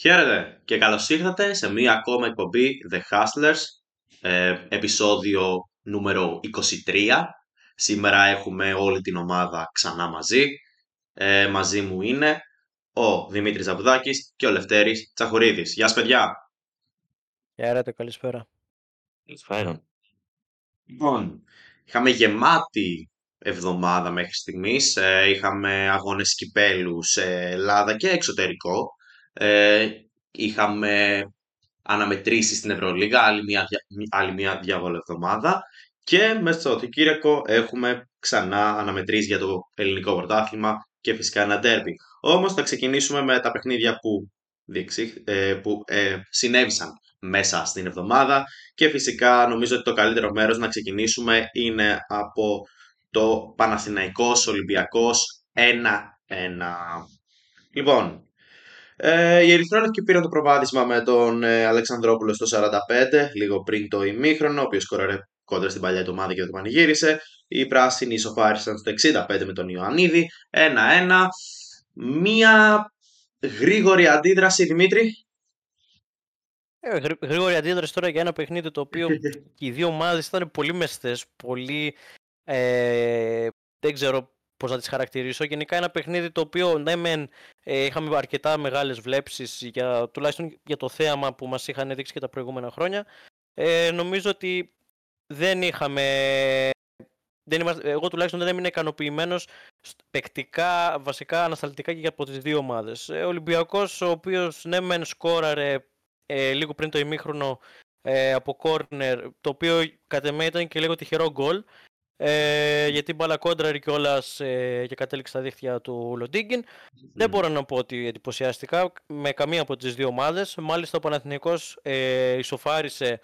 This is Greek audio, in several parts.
Χαίρετε και καλώς ήρθατε σε μία ακόμα εκπομπή The Hustlers, ε, επεισόδιο νούμερο 23. Σήμερα έχουμε όλη την ομάδα ξανά μαζί. Ε, μαζί μου είναι ο Δημήτρης Ζαβουδάκης και ο Λευτέρης Τσαχουρίδης. Γεια σας παιδιά! Χαίρετε, καλησπέρα. Καλησπέρα. Λοιπόν, είχαμε γεμάτη εβδομάδα μέχρι στιγμής. Ε, είχαμε αγώνες κυπέλους σε Ελλάδα και εξωτερικό. Ε, είχαμε αναμετρήσεις στην Ευρωλίγα, άλλη μια, άλλη μια διάβολη εβδομάδα. Και μέσα στο Κυριακό έχουμε ξανά αναμετρήσεις για το ελληνικό πρωτάθλημα και φυσικά ένα ντέρμπι. Όμως θα ξεκινήσουμε με τα παιχνίδια που, διεξή, ε, που ε, συνέβησαν μέσα στην εβδομάδα και φυσικά νομίζω ότι το καλύτερο μέρος να ξεκινήσουμε είναι από το Παναθηναϊκός Ολυμπιακός 1-1. Λοιπόν, ε, οι Ερυθρόλευκοι πήραν το προβάδισμα με τον ε, Αλεξανδρόπουλο στο 45, λίγο πριν το ημίχρονο, ο οποίος σκόραρε κόντρα στην παλιά του ομάδα και το πανηγύρισε. Οι πράσινοι ισοφάρισαν στο 65 με τον Ιωαννίδη. 1-1. Μία γρήγορη αντίδραση, Δημήτρη. Ε, γρήγορη αντίδραση τώρα για ένα παιχνίδι το οποίο και οι δύο ομάδες ήταν πολύ μεστές, πολύ... Ε, δεν ξέρω πώς να τις χαρακτηρίσω. Γενικά ένα παιχνίδι το οποίο ναι, μεν, ε, είχαμε αρκετά μεγάλες βλέψεις, για, τουλάχιστον για το θέαμα που μας είχαν δείξει και τα προηγούμενα χρόνια. Ε, νομίζω ότι δεν είχαμε. Δεν είμαστε, εγώ τουλάχιστον δεν έμεινα ικανοποιημένος παικτικά, βασικά ανασταλτικά και από τις δύο ομάδες. Ε, ο Ολυμπιακός, ο οποίος ναι, μεν σκόραρε ε, λίγο πριν το ημίχρονο ε, από κόρνερ, το οποίο κατά εμέ ήταν και λίγο τυχερό γκολ. Ε, γιατί μπάλα κόντρα κιόλας ε, και κατέληξε στα δίχτυα του Λοντίγκιν. Δεν μπορώ να πω ότι εντυπωσιάστηκα με καμία από τις δύο ομάδες. Μάλιστα ο Παναθηναϊκός ε, ισοφάρισε.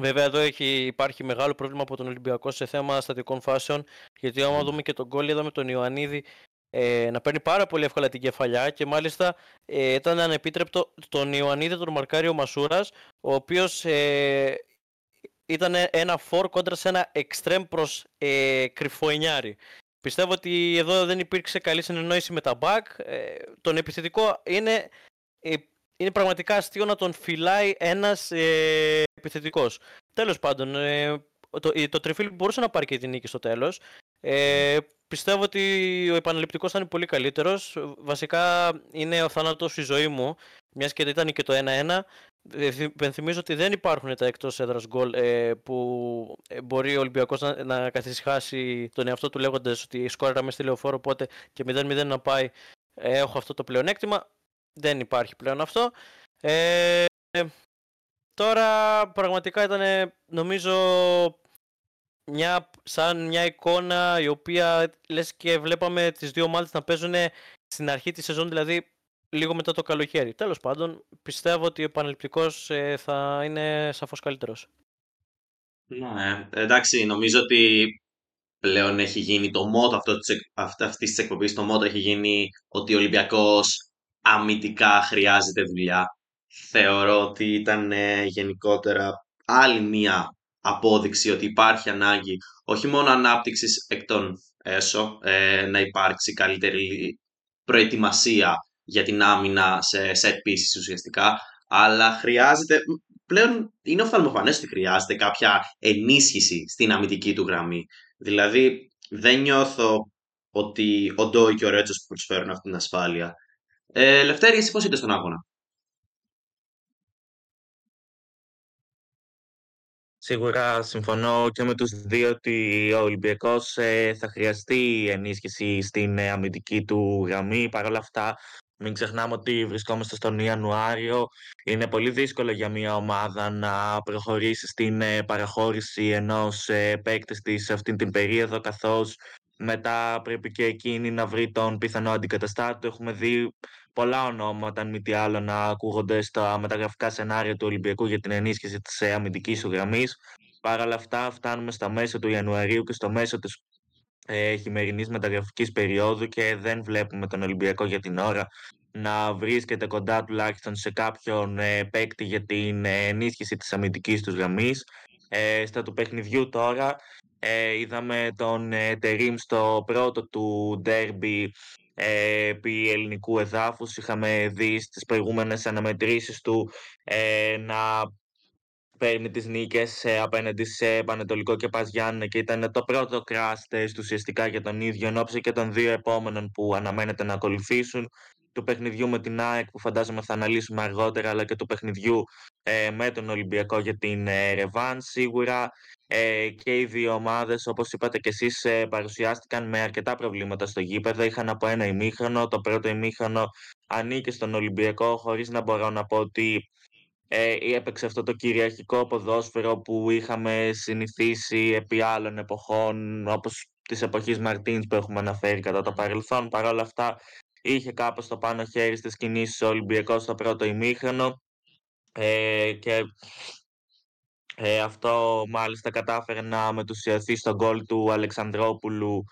Βέβαια εδώ έχει, υπάρχει μεγάλο πρόβλημα από τον Ολυμπιακό σε θέμα στατικών φάσεων. Γιατί άμα δούμε και τον γκολ, είδαμε τον Ιωαννίδη ε, να παίρνει πάρα πολύ εύκολα την κεφαλιά και μάλιστα ε, ήταν ανεπίτρεπτο τον Ιωαννίδη τον Μαρκάριο Μασούρας, ο οποίος ε, ήταν ένα φορ κόντρα σε ένα extreme προς ε, κρυφοενιάρι. Πιστεύω ότι εδώ δεν υπήρξε καλή συνεννόηση με τα back. Ε, τον επιθετικό είναι, ε, είναι πραγματικά αστείο να τον φυλάει ένας ε, επιθετικός. Τέλος πάντων, ε, το, το τριφύλι μπορούσε να πάρει και την νίκη στο τέλος. Ε, πιστεύω ότι ο επαναληπτικός θα είναι πολύ καλύτερος. Βασικά είναι ο θάνατος στη ζωή μου, μιας και ήταν και το 1-1. Υπενθυμίζω ότι δεν υπάρχουν τα εκτός έδρας γκολ ε, που ε, μπορεί ο Ολυμπιακός να, να καθισχάσει τον εαυτό του λέγοντας ότι σκόραρα μες στη λεωφόρο. Οπότε και 0-0 να πάει, ε, έχω αυτό το πλεονέκτημα. Δεν υπάρχει πλέον αυτό. Ε, τώρα πραγματικά ήταν νομίζω μια, σαν μια εικόνα η οποία λες και βλέπαμε τις δύο ομάδες να παίζουν στην αρχή της σεζόν δηλαδή λίγο μετά το καλοκαίρι. Τέλος πάντων, πιστεύω ότι ο επαναληπτικός ε, θα είναι σαφώς καλύτερος. Ναι, εντάξει, νομίζω ότι πλέον έχει γίνει το μότο αυτό της, αυτής της εκπομπής, το μότο έχει γίνει ότι ο Ολυμπιακός αμυντικά χρειάζεται δουλειά. Θεωρώ ότι ήταν ε, γενικότερα άλλη μία απόδειξη ότι υπάρχει ανάγκη όχι μόνο ανάπτυξης εκ των έσω, ε, να υπάρξει καλύτερη προετοιμασία για την άμυνα σε set pieces ουσιαστικά, αλλά χρειάζεται, πλέον είναι οφθαλμοφανές ότι χρειάζεται κάποια ενίσχυση στην αμυντική του γραμμή. Δηλαδή, δεν νιώθω ότι ο Ντόι και ο Ρέτσος προσφέρουν αυτή την ασφάλεια. Ε, Λευτέρη, εσύ πώς στον αγώνα; Σίγουρα συμφωνώ και με τους δύο ότι ο Ολυμπιακός ε, θα χρειαστεί ενίσχυση στην ε, αμυντική του γραμμή. Παρ' όλα αυτά μην ξεχνάμε ότι βρισκόμαστε στον Ιανουάριο. Είναι πολύ δύσκολο για μια ομάδα να προχωρήσει στην ε, παραχώρηση ενός ε, παίκτη της σε αυτήν την περίοδο, καθώς μετά πρέπει και εκείνη να βρει τον πιθανό αντικαταστάτη. Έχουμε δει πολλά ονόματα, αν μη τι άλλο, να ακούγονται στα μεταγραφικά σενάρια του Ολυμπιακού για την ενίσχυση της ε, αμυντικής σου γραμμής. Παρ' όλα αυτά, φτάνουμε στα μέσα του Ιανουαρίου και στο μέσο της ε, χειμερινής μεταγραφικής περίοδου και δεν βλέπουμε τον Ολυμπιακό για την ώρα να βρίσκεται κοντά τουλάχιστον σε κάποιον ε, παίκτη για την ε, ενίσχυση της αμυντικής τους γραμμής. Ε, στα του παιχνιδιού τώρα ε, είδαμε τον ε, Τερίμ στο πρώτο του ντέρμπι ε, επί ελληνικού εδάφους. Είχαμε δει στις προηγούμενες αναμετρήσεις του ε, να παίρνει τις νίκες ε, απέναντι σε Πανετολικό και Παζιάννη και ήταν το πρώτο crash test ουσιαστικά για τον ίδιο εν και των δύο επόμενων που αναμένεται να ακολουθήσουν του παιχνιδιού με την ΑΕΚ που φαντάζομαι θα αναλύσουμε αργότερα αλλά και του παιχνιδιού ε, με τον Ολυμπιακό για την ε, Ρεβάν. Σίγουρα ε, και οι δύο ομάδες όπως είπατε και εσείς ε, παρουσιάστηκαν με αρκετά προβλήματα στο γήπεδο. Είχαν από ένα ημίχρονο, το πρώτο ημίχρονο ανήκε στον Ολυμπιακό χωρίς να μπορώ να πω ότι ε, έπαιξε αυτό το κυριαρχικό ποδόσφαιρο που είχαμε συνηθίσει επί άλλων εποχών όπως της εποχής Μαρτίνς που έχουμε αναφέρει κατά το παρελθόν. Παρ' όλα αυτά είχε κάπως το πάνω χέρι στις κινήσεις ο Ολυμπιακός στο πρώτο ημίχρονο ε, και ε, αυτό μάλιστα κατάφερε να μετουσιαθεί στον γκολ του Αλεξανδρόπουλου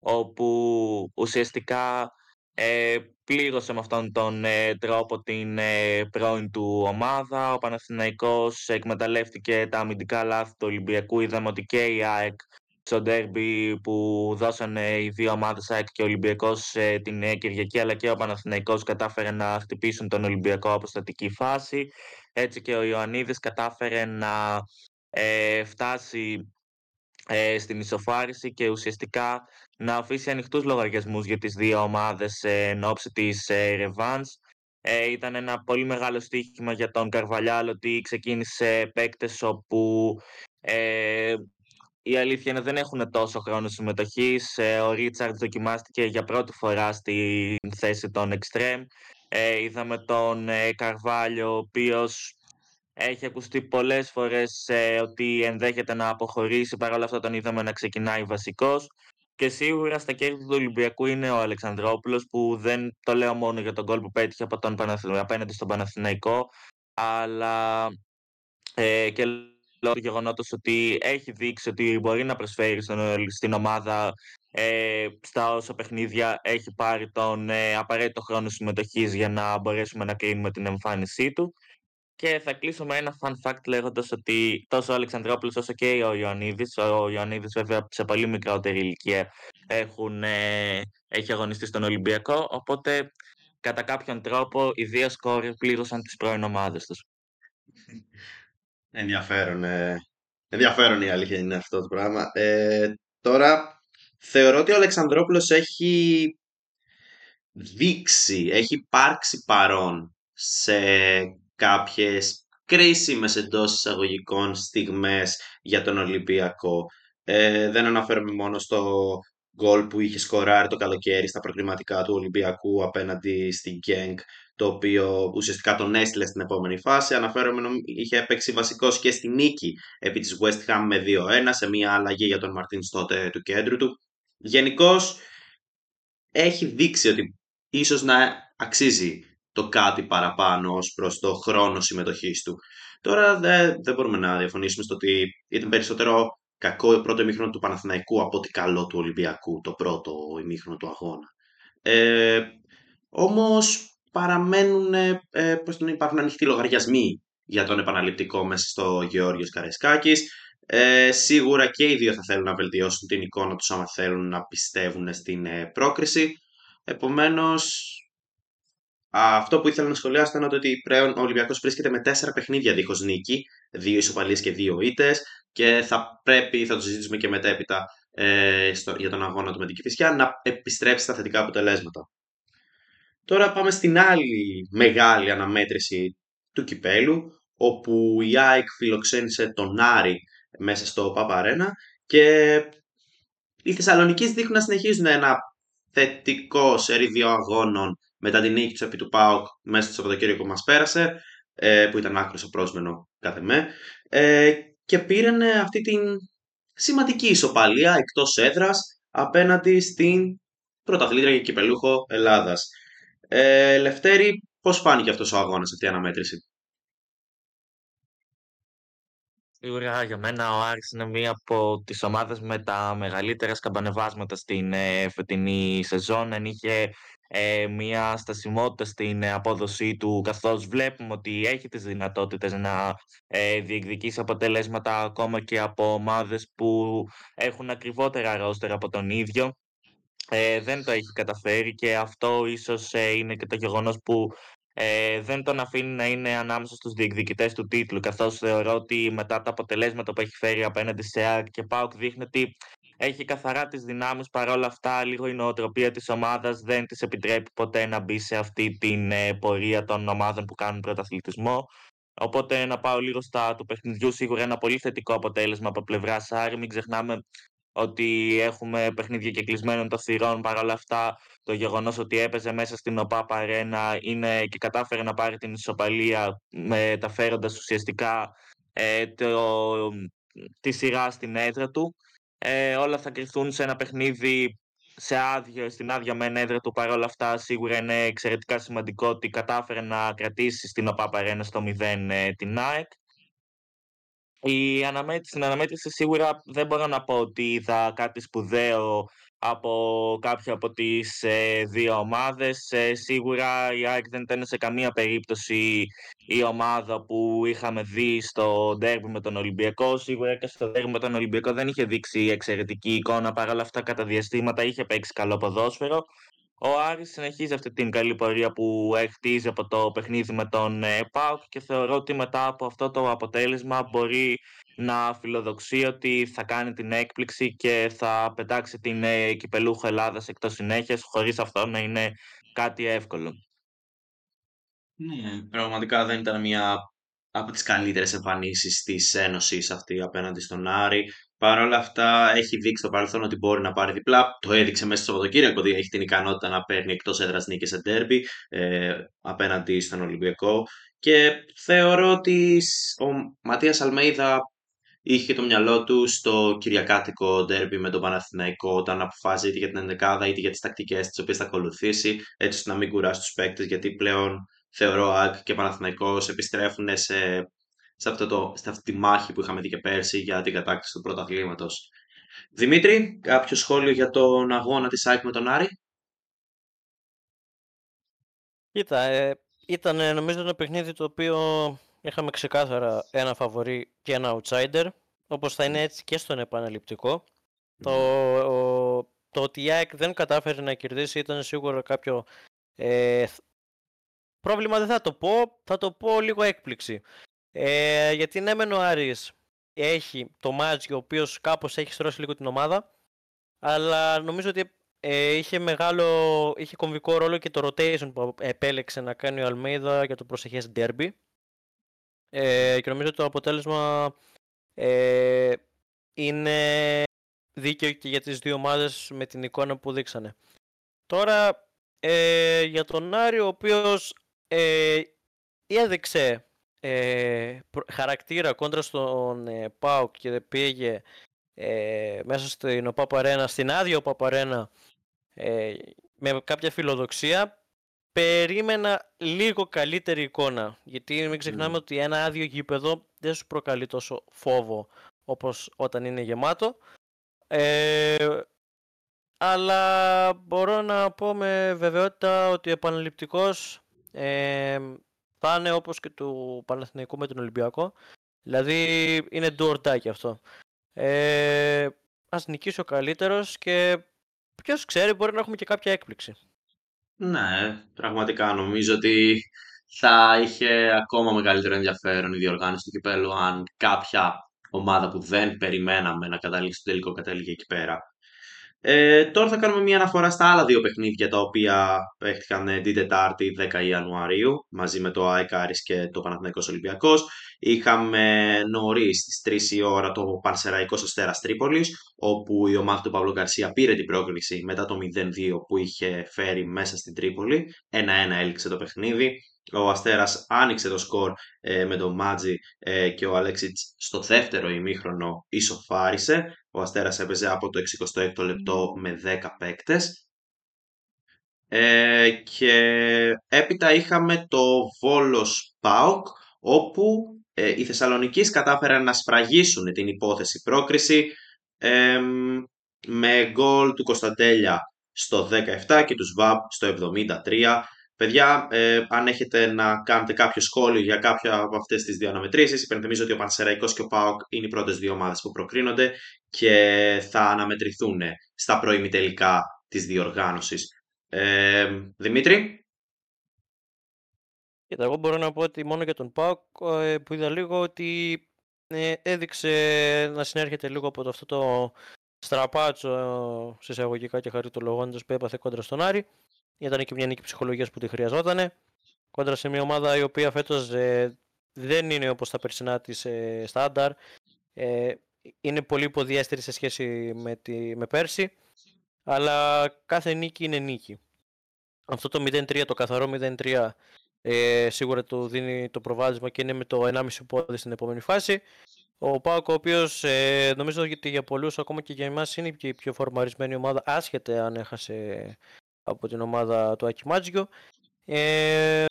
όπου ουσιαστικά ε, πλήρωσε με αυτόν τον ε, τρόπο την ε, πρώην του ομάδα. Ο Παναθηναϊκός εκμεταλλεύτηκε τα αμυντικά λάθη του Ολυμπιακού. Είδαμε ότι και η ΑΕΚ στο ντέρμπι που δώσανε οι δύο ομάδες ΑΕΚ και ο Ολυμπιακός ε, την ε, Κυριακή αλλά και ο Παναθηναϊκός κατάφερε να χτυπήσουν τον Ολυμπιακό από στατική φάση. Έτσι και ο Ιωαννίδης κατάφερε να ε, φτάσει ε, στην ισοφάριση και ουσιαστικά να αφήσει ανοιχτούς λογαριασμούς για τις δύο ομάδες ε, εν ώψη της ε, Ε, ήταν ένα πολύ μεγάλο στοίχημα για τον Καρβαλιάλ ότι ξεκίνησε παίκτες όπου ε, η αλήθεια είναι δεν έχουν τόσο χρόνο συμμετοχής. Ε, ο Ρίτσαρντ δοκιμάστηκε για πρώτη φορά στη θέση των Extreme. Ε, είδαμε τον ε, Καρβάλιο, ο οποίος έχει ακουστεί πολλές φορές ε, ότι ενδέχεται να αποχωρήσει, παρ' όλα αυτά τον είδαμε να ξεκινάει βασικός. Και σίγουρα στα κέρδη του Ολυμπιακού είναι ο Αλεξανδρόπουλος, που δεν το λέω μόνο για τον γκολ που πέτυχε από τον απέναντι στον Παναθηναϊκό, αλλά ε, και λόγω του γεγονότος ότι έχει δείξει ότι μπορεί να προσφέρει στον, στην ομάδα ε, στα όσα παιχνίδια έχει πάρει τον ε, απαραίτητο χρόνο συμμετοχής για να μπορέσουμε να κρίνουμε την εμφάνισή του. Και θα κλείσω με ένα fun fact λέγοντας ότι τόσο ο Αλεξανδρόπουλος όσο και ο Ιωαννίδης, ο Ιωαννίδης βέβαια σε πολύ μικρότερη ηλικία έχουν, ε, έχει αγωνιστεί στον Ολυμπιακό. Οπότε κατά κάποιον τρόπο οι δύο σκόρ πλήρωσαν τις πρώην ομάδες τους. Ενδιαφέρον. Ε, ενδιαφέρον η αλήθεια είναι αυτό το πράγμα. Ε, τώρα θεωρώ ότι ο Αλεξανδρόπουλος έχει δείξει, έχει υπάρξει παρόν σε κάποιες κρίσιμες εντός εισαγωγικών στιγμές για τον Ολυμπιακό. Ε, δεν αναφέρομαι μόνο στο γκολ που είχε σκοράρει το καλοκαίρι στα προκριματικά του Ολυμπιακού απέναντι στην Γκένγκ, το οποίο ουσιαστικά τον έστειλε στην επόμενη φάση. Αναφέρομαι, είχε παίξει βασικός και στη νίκη επί της West Ham με 2-1 σε μια αλλαγή για τον Μαρτίν τότε του κέντρου του. Γενικώς έχει δείξει ότι ίσως να αξίζει το κάτι παραπάνω ως προς το χρόνο συμμετοχής του. Τώρα δεν, δεν μπορούμε να διαφωνήσουμε στο ότι ήταν περισσότερο κακό πρώτο ημίχρονο του Παναθηναϊκού από ότι καλό του Ολυμπιακού το πρώτο ημίχρονο του αγώνα. Ε, όμως παραμένουν, ε, πώς τον υπάρχουν ανοιχτοί λογαριασμοί για τον επαναληπτικό μέσα στο Γεώργιος Καρεσκάκης. Ε, σίγουρα και οι δύο θα θέλουν να βελτιώσουν την εικόνα τους άμα θέλουν να πιστεύουν στην ε, πρόκριση. Επομένως, αυτό που ήθελα να σχολιάσω ήταν ότι πλέον ο Ολυμπιακός βρίσκεται με τέσσερα παιχνίδια δίχως νίκη, δύο ισοπαλίες και δύο ήττες, και θα πρέπει, θα το συζητήσουμε και μετέπειτα ε, στο, για τον αγώνα του με την Κυφυσιά, να επιστρέψει στα θετικά αποτελέσματα. Τώρα πάμε στην άλλη μεγάλη αναμέτρηση του κυπέλου, όπου η ΑΕΚ φιλοξένησε τον Άρη μέσα στο Παπαρένα και οι Θεσσαλονίκοι δείχνουν να συνεχίζουν ένα θετικό σερίδιο αγώνων μετά την νίκη του επί του ΠΑΟΚ μέσα στο Σαββατοκύριακο που μας πέρασε, ε, που ήταν άκρος απρόσμενο κάθε με, ε, και πήραν αυτή την σημαντική ισοπαλία εκτός έδρας απέναντι στην πρωταθλήτρια και κυπελούχο Ελλάδας. Ε, Λευτέρη, πώς φάνηκε αυτός ο αγώνας, αυτή η αναμέτρηση; Σίγουρα για μένα ο Άρης είναι μία από τις ομάδες με τα μεγαλύτερα σκαμπανεβάσματα στην ε, φετινή σεζόν. Εν είχε ε, μια στασιμότητα στην απόδοσή του καθώς βλέπουμε ότι έχει τις δυνατότητες να ε, διεκδικήσει αποτελέσματα ακόμα και από ομάδες που έχουν ακριβότερα ρόστερα από τον ίδιο ε, δεν το έχει καταφέρει και αυτό ίσως ε, είναι και το γεγονός που ε, δεν τον αφήνει να είναι ανάμεσα στους διεκδικητές του τίτλου καθώς θεωρώ ότι μετά από τα αποτελέσματα που έχει φέρει απέναντι σε ΑΕΚ και ΠΑΟΚ δείχνει ότι έχει καθαρά τις δυνάμεις παρόλα αυτά λίγο η νοοτροπία της ομάδας δεν της επιτρέπει ποτέ να μπει σε αυτή την ε, πορεία των ομάδων που κάνουν πρωταθλητισμό Οπότε να πάω λίγο στα του παιχνιδιού. Σίγουρα ένα πολύ θετικό αποτέλεσμα από πλευράς Άρη. Μην ξεχνάμε ότι έχουμε παιχνίδια και κλεισμένων των θυρών. Παρ' όλα αυτά, το γεγονός ότι έπαιζε μέσα στην ΟΠΑ Παρένα είναι και κατάφερε να πάρει την ισοπαλία μεταφέροντας ουσιαστικά ε, το, τη σειρά στην έδρα του. Ε, όλα θα κρυφθούν σε ένα παιχνίδι σε άδειο, στην άδεια με έδρα του. Παρ' όλα αυτά, σίγουρα είναι εξαιρετικά σημαντικό ότι κατάφερε να κρατήσει στην ΟΠΑ 1 στο 0 ε, την ΑΕΚ. Η αναμέτρηση, στην αναμέτρηση σίγουρα δεν μπορώ να πω ότι είδα κάτι σπουδαίο από κάποια από τις ε, δύο ομάδες. Ε, σίγουρα η ΑΕΚ δεν ήταν σε καμία περίπτωση η ομάδα που είχαμε δει στο ντέρμπι με τον Ολυμπιακό. Σίγουρα και στο ντέρμπι με τον Ολυμπιακό δεν είχε δείξει εξαιρετική εικόνα. Παρ' όλα αυτά κατά διαστήματα είχε παίξει καλό ποδόσφαιρο. Ο Άρης συνεχίζει αυτή την καλή πορεία που χτίζει από το παιχνίδι με τον ε, ΠΑΟΚ και θεωρώ ότι μετά από αυτό το αποτέλεσμα μπορεί να φιλοδοξεί ότι θα κάνει την έκπληξη και θα πετάξει την ε, κυπελούχο Ελλάδας εκτός συνέχειας χωρίς αυτό να είναι κάτι εύκολο. Ναι, πραγματικά δεν ήταν μια από τις καλύτερες εμφανίσεις της Ένωσης αυτή απέναντι στον Άρη. Παρ' όλα αυτά έχει δείξει στο παρελθόν ότι μπορεί να πάρει διπλά. Το έδειξε μέσα στο Σαββατοκύριακο ότι έχει την ικανότητα να παίρνει εκτός έδρας νίκες σε ντέρμπι ε, απέναντι στον Ολυμπιακό. Και θεωρώ ότι ο Ματίας Αλμέιδα είχε το μυαλό του στο κυριακάτικο ντέρμπι με τον Παναθηναϊκό όταν αποφάσισε είτε για την ενδεκάδα είτε για τις τακτικές τις οποίες θα ακολουθήσει έτσι ώστε να μην κουράσει τους παίκτες γιατί πλέον θεωρώ ΑΚ και Παναθηναϊκός επιστρέφουν σε, σε, αυτό το, σε αυτή τη μάχη που είχαμε δει και πέρσι για την κατάκτηση του πρωταθλήματος. Δημήτρη, κάποιο σχόλιο για τον αγώνα της ΑΕΚ με τον Άρη; Κοίτα, ε, ήταν νομίζω ένα παιχνίδι το οποίο είχαμε ξεκάθαρα ένα φαβορή και ένα outsider, όπως θα είναι έτσι και στον επαναληπτικό. Το, το ότι η ΑΕΚ δεν κατάφερε να κερδίσει ήταν σίγουρα κάποιο ε, πρόβλημα δεν θα το πω, θα το πω λίγο έκπληξη. Ε, γιατί ναι μεν ο Άρης έχει το Μάτζι ο οποίος κάπως έχει στρώσει λίγο την ομάδα αλλά νομίζω ότι ε, είχε μεγάλο, είχε κομβικό ρόλο και το rotation που επέλεξε να κάνει ο Αλμέιδα για το προσεχές derby ε, και νομίζω ότι το αποτέλεσμα ε, είναι δίκαιο και για τις δύο ομάδες με την εικόνα που δείξανε. Τώρα ε, για τον Άρη ο οποίος ε, έδειξε ε, χαρακτήρα κόντρα στον ε, ΠΑΟΚ και πήγε ε, μέσα στην ΟΠΑΠΑΡΕΝΑ, στην άδεια ΟΠΑΠΑΡΕΝΑ ε, με κάποια φιλοδοξία περίμενα λίγο καλύτερη εικόνα. Γιατί μην ξεχνάμε ότι ένα άδειο γήπεδο δεν σου προκαλεί τόσο φόβο όπως όταν είναι γεμάτο. Ε, αλλά μπορώ να πω με βεβαιότητα ότι ο επαναληπτικός ε, θα είναι όπως και του Παναθηναϊκού με τον Ολυμπιακό. Δηλαδή είναι do or αυτό. Ε, ας νικήσει ο καλύτερος και ποιος ξέρει μπορεί να έχουμε και κάποια έκπληξη. Ναι, πραγματικά νομίζω ότι θα είχε ακόμα μεγαλύτερο ενδιαφέρον η διοργάνωση του κυπέλου αν κάποια ομάδα που δεν περιμέναμε να καταλήξει το τελικό κατέληγε εκεί πέρα. Ε, τώρα θα κάνουμε μια αναφορά στα άλλα δύο παιχνίδια τα οποία παίχτηκαν ε, την Τετάρτη 10 Ιανουαρίου μαζί με το ΑΕΚ Άρης και το Παναθηναϊκός Ολυμπιακός. Είχαμε νωρίς στις 3 η ώρα το Πανσεραϊκός Αστέρας Τρίπολης, όπου η ομάδα του Παύλου Γκαρσία πήρε την πρόκληση μετά το 0-2 που είχε φέρει μέσα στην Τρίπολη. 1-1 έληξε το παιχνίδι. Ο Αστέρας άνοιξε το σκορ ε, με τον Μάτζι ε, και ο Αλέξιτς στο δεύτερο ημίχρονο ισοφάρισε. Ο Αστέρας έπαιζε από το 66ο λεπτό με 10 παίκτες. Ε, και έπειτα είχαμε το Βόλος ΠΑΟΚ, όπου ε, οι Θεσσαλονικείς κατάφεραν να σφραγίσουν την υπόθεση πρόκριση με γκολ του Κωνσταντέλια στο 17 και του ΣΒΑΜ στο 73 Παιδιά, ε, αν έχετε να κάνετε κάποιο σχόλιο για κάποια από αυτές τις δύο αναμετρήσεις, υπενθυμίζω ότι ο Πανσεραϊκός και ο Πάοκ είναι οι πρώτες δύο ομάδες που προκρίνονται και θα αναμετρηθούν στα τελικά της διοργάνωσης. Ε, Δημήτρη; Κοίτα, εγώ μπορώ να πω ότι μόνο για τον ΠΑΟΚ ε, που είδα λίγο ότι ε, έδειξε να συνέρχεται λίγο από το, αυτό το στραπάτσο σε εισαγωγικά και χαριτολογώντας που έπαθε κόντρα στον Άρη. Ήταν και μια νίκη ψυχολογίας που τη χρειαζόταν. Κόντρα σε μια ομάδα η οποία φέτος ε, δεν είναι όπως τα περσινά της ε, στάνταρ. Ε, είναι πολύ υποδιέστερη σε σχέση με, τη, με πέρσι. Αλλά κάθε νίκη είναι νίκη. Αυτό το 0-3, το καθαρό 0-3 ε, σίγουρα του δίνει το προβάδισμα και είναι με το 1,5 πόδι στην επόμενη φάση. Ο Πάοκ, ο οποίος ε, νομίζω ότι για πολλούς, ακόμα και για εμάς, είναι η πιο φορμαρισμένη ομάδα, άσχετα αν έχασε από την ομάδα του Άκη Μάτζιο. Ε,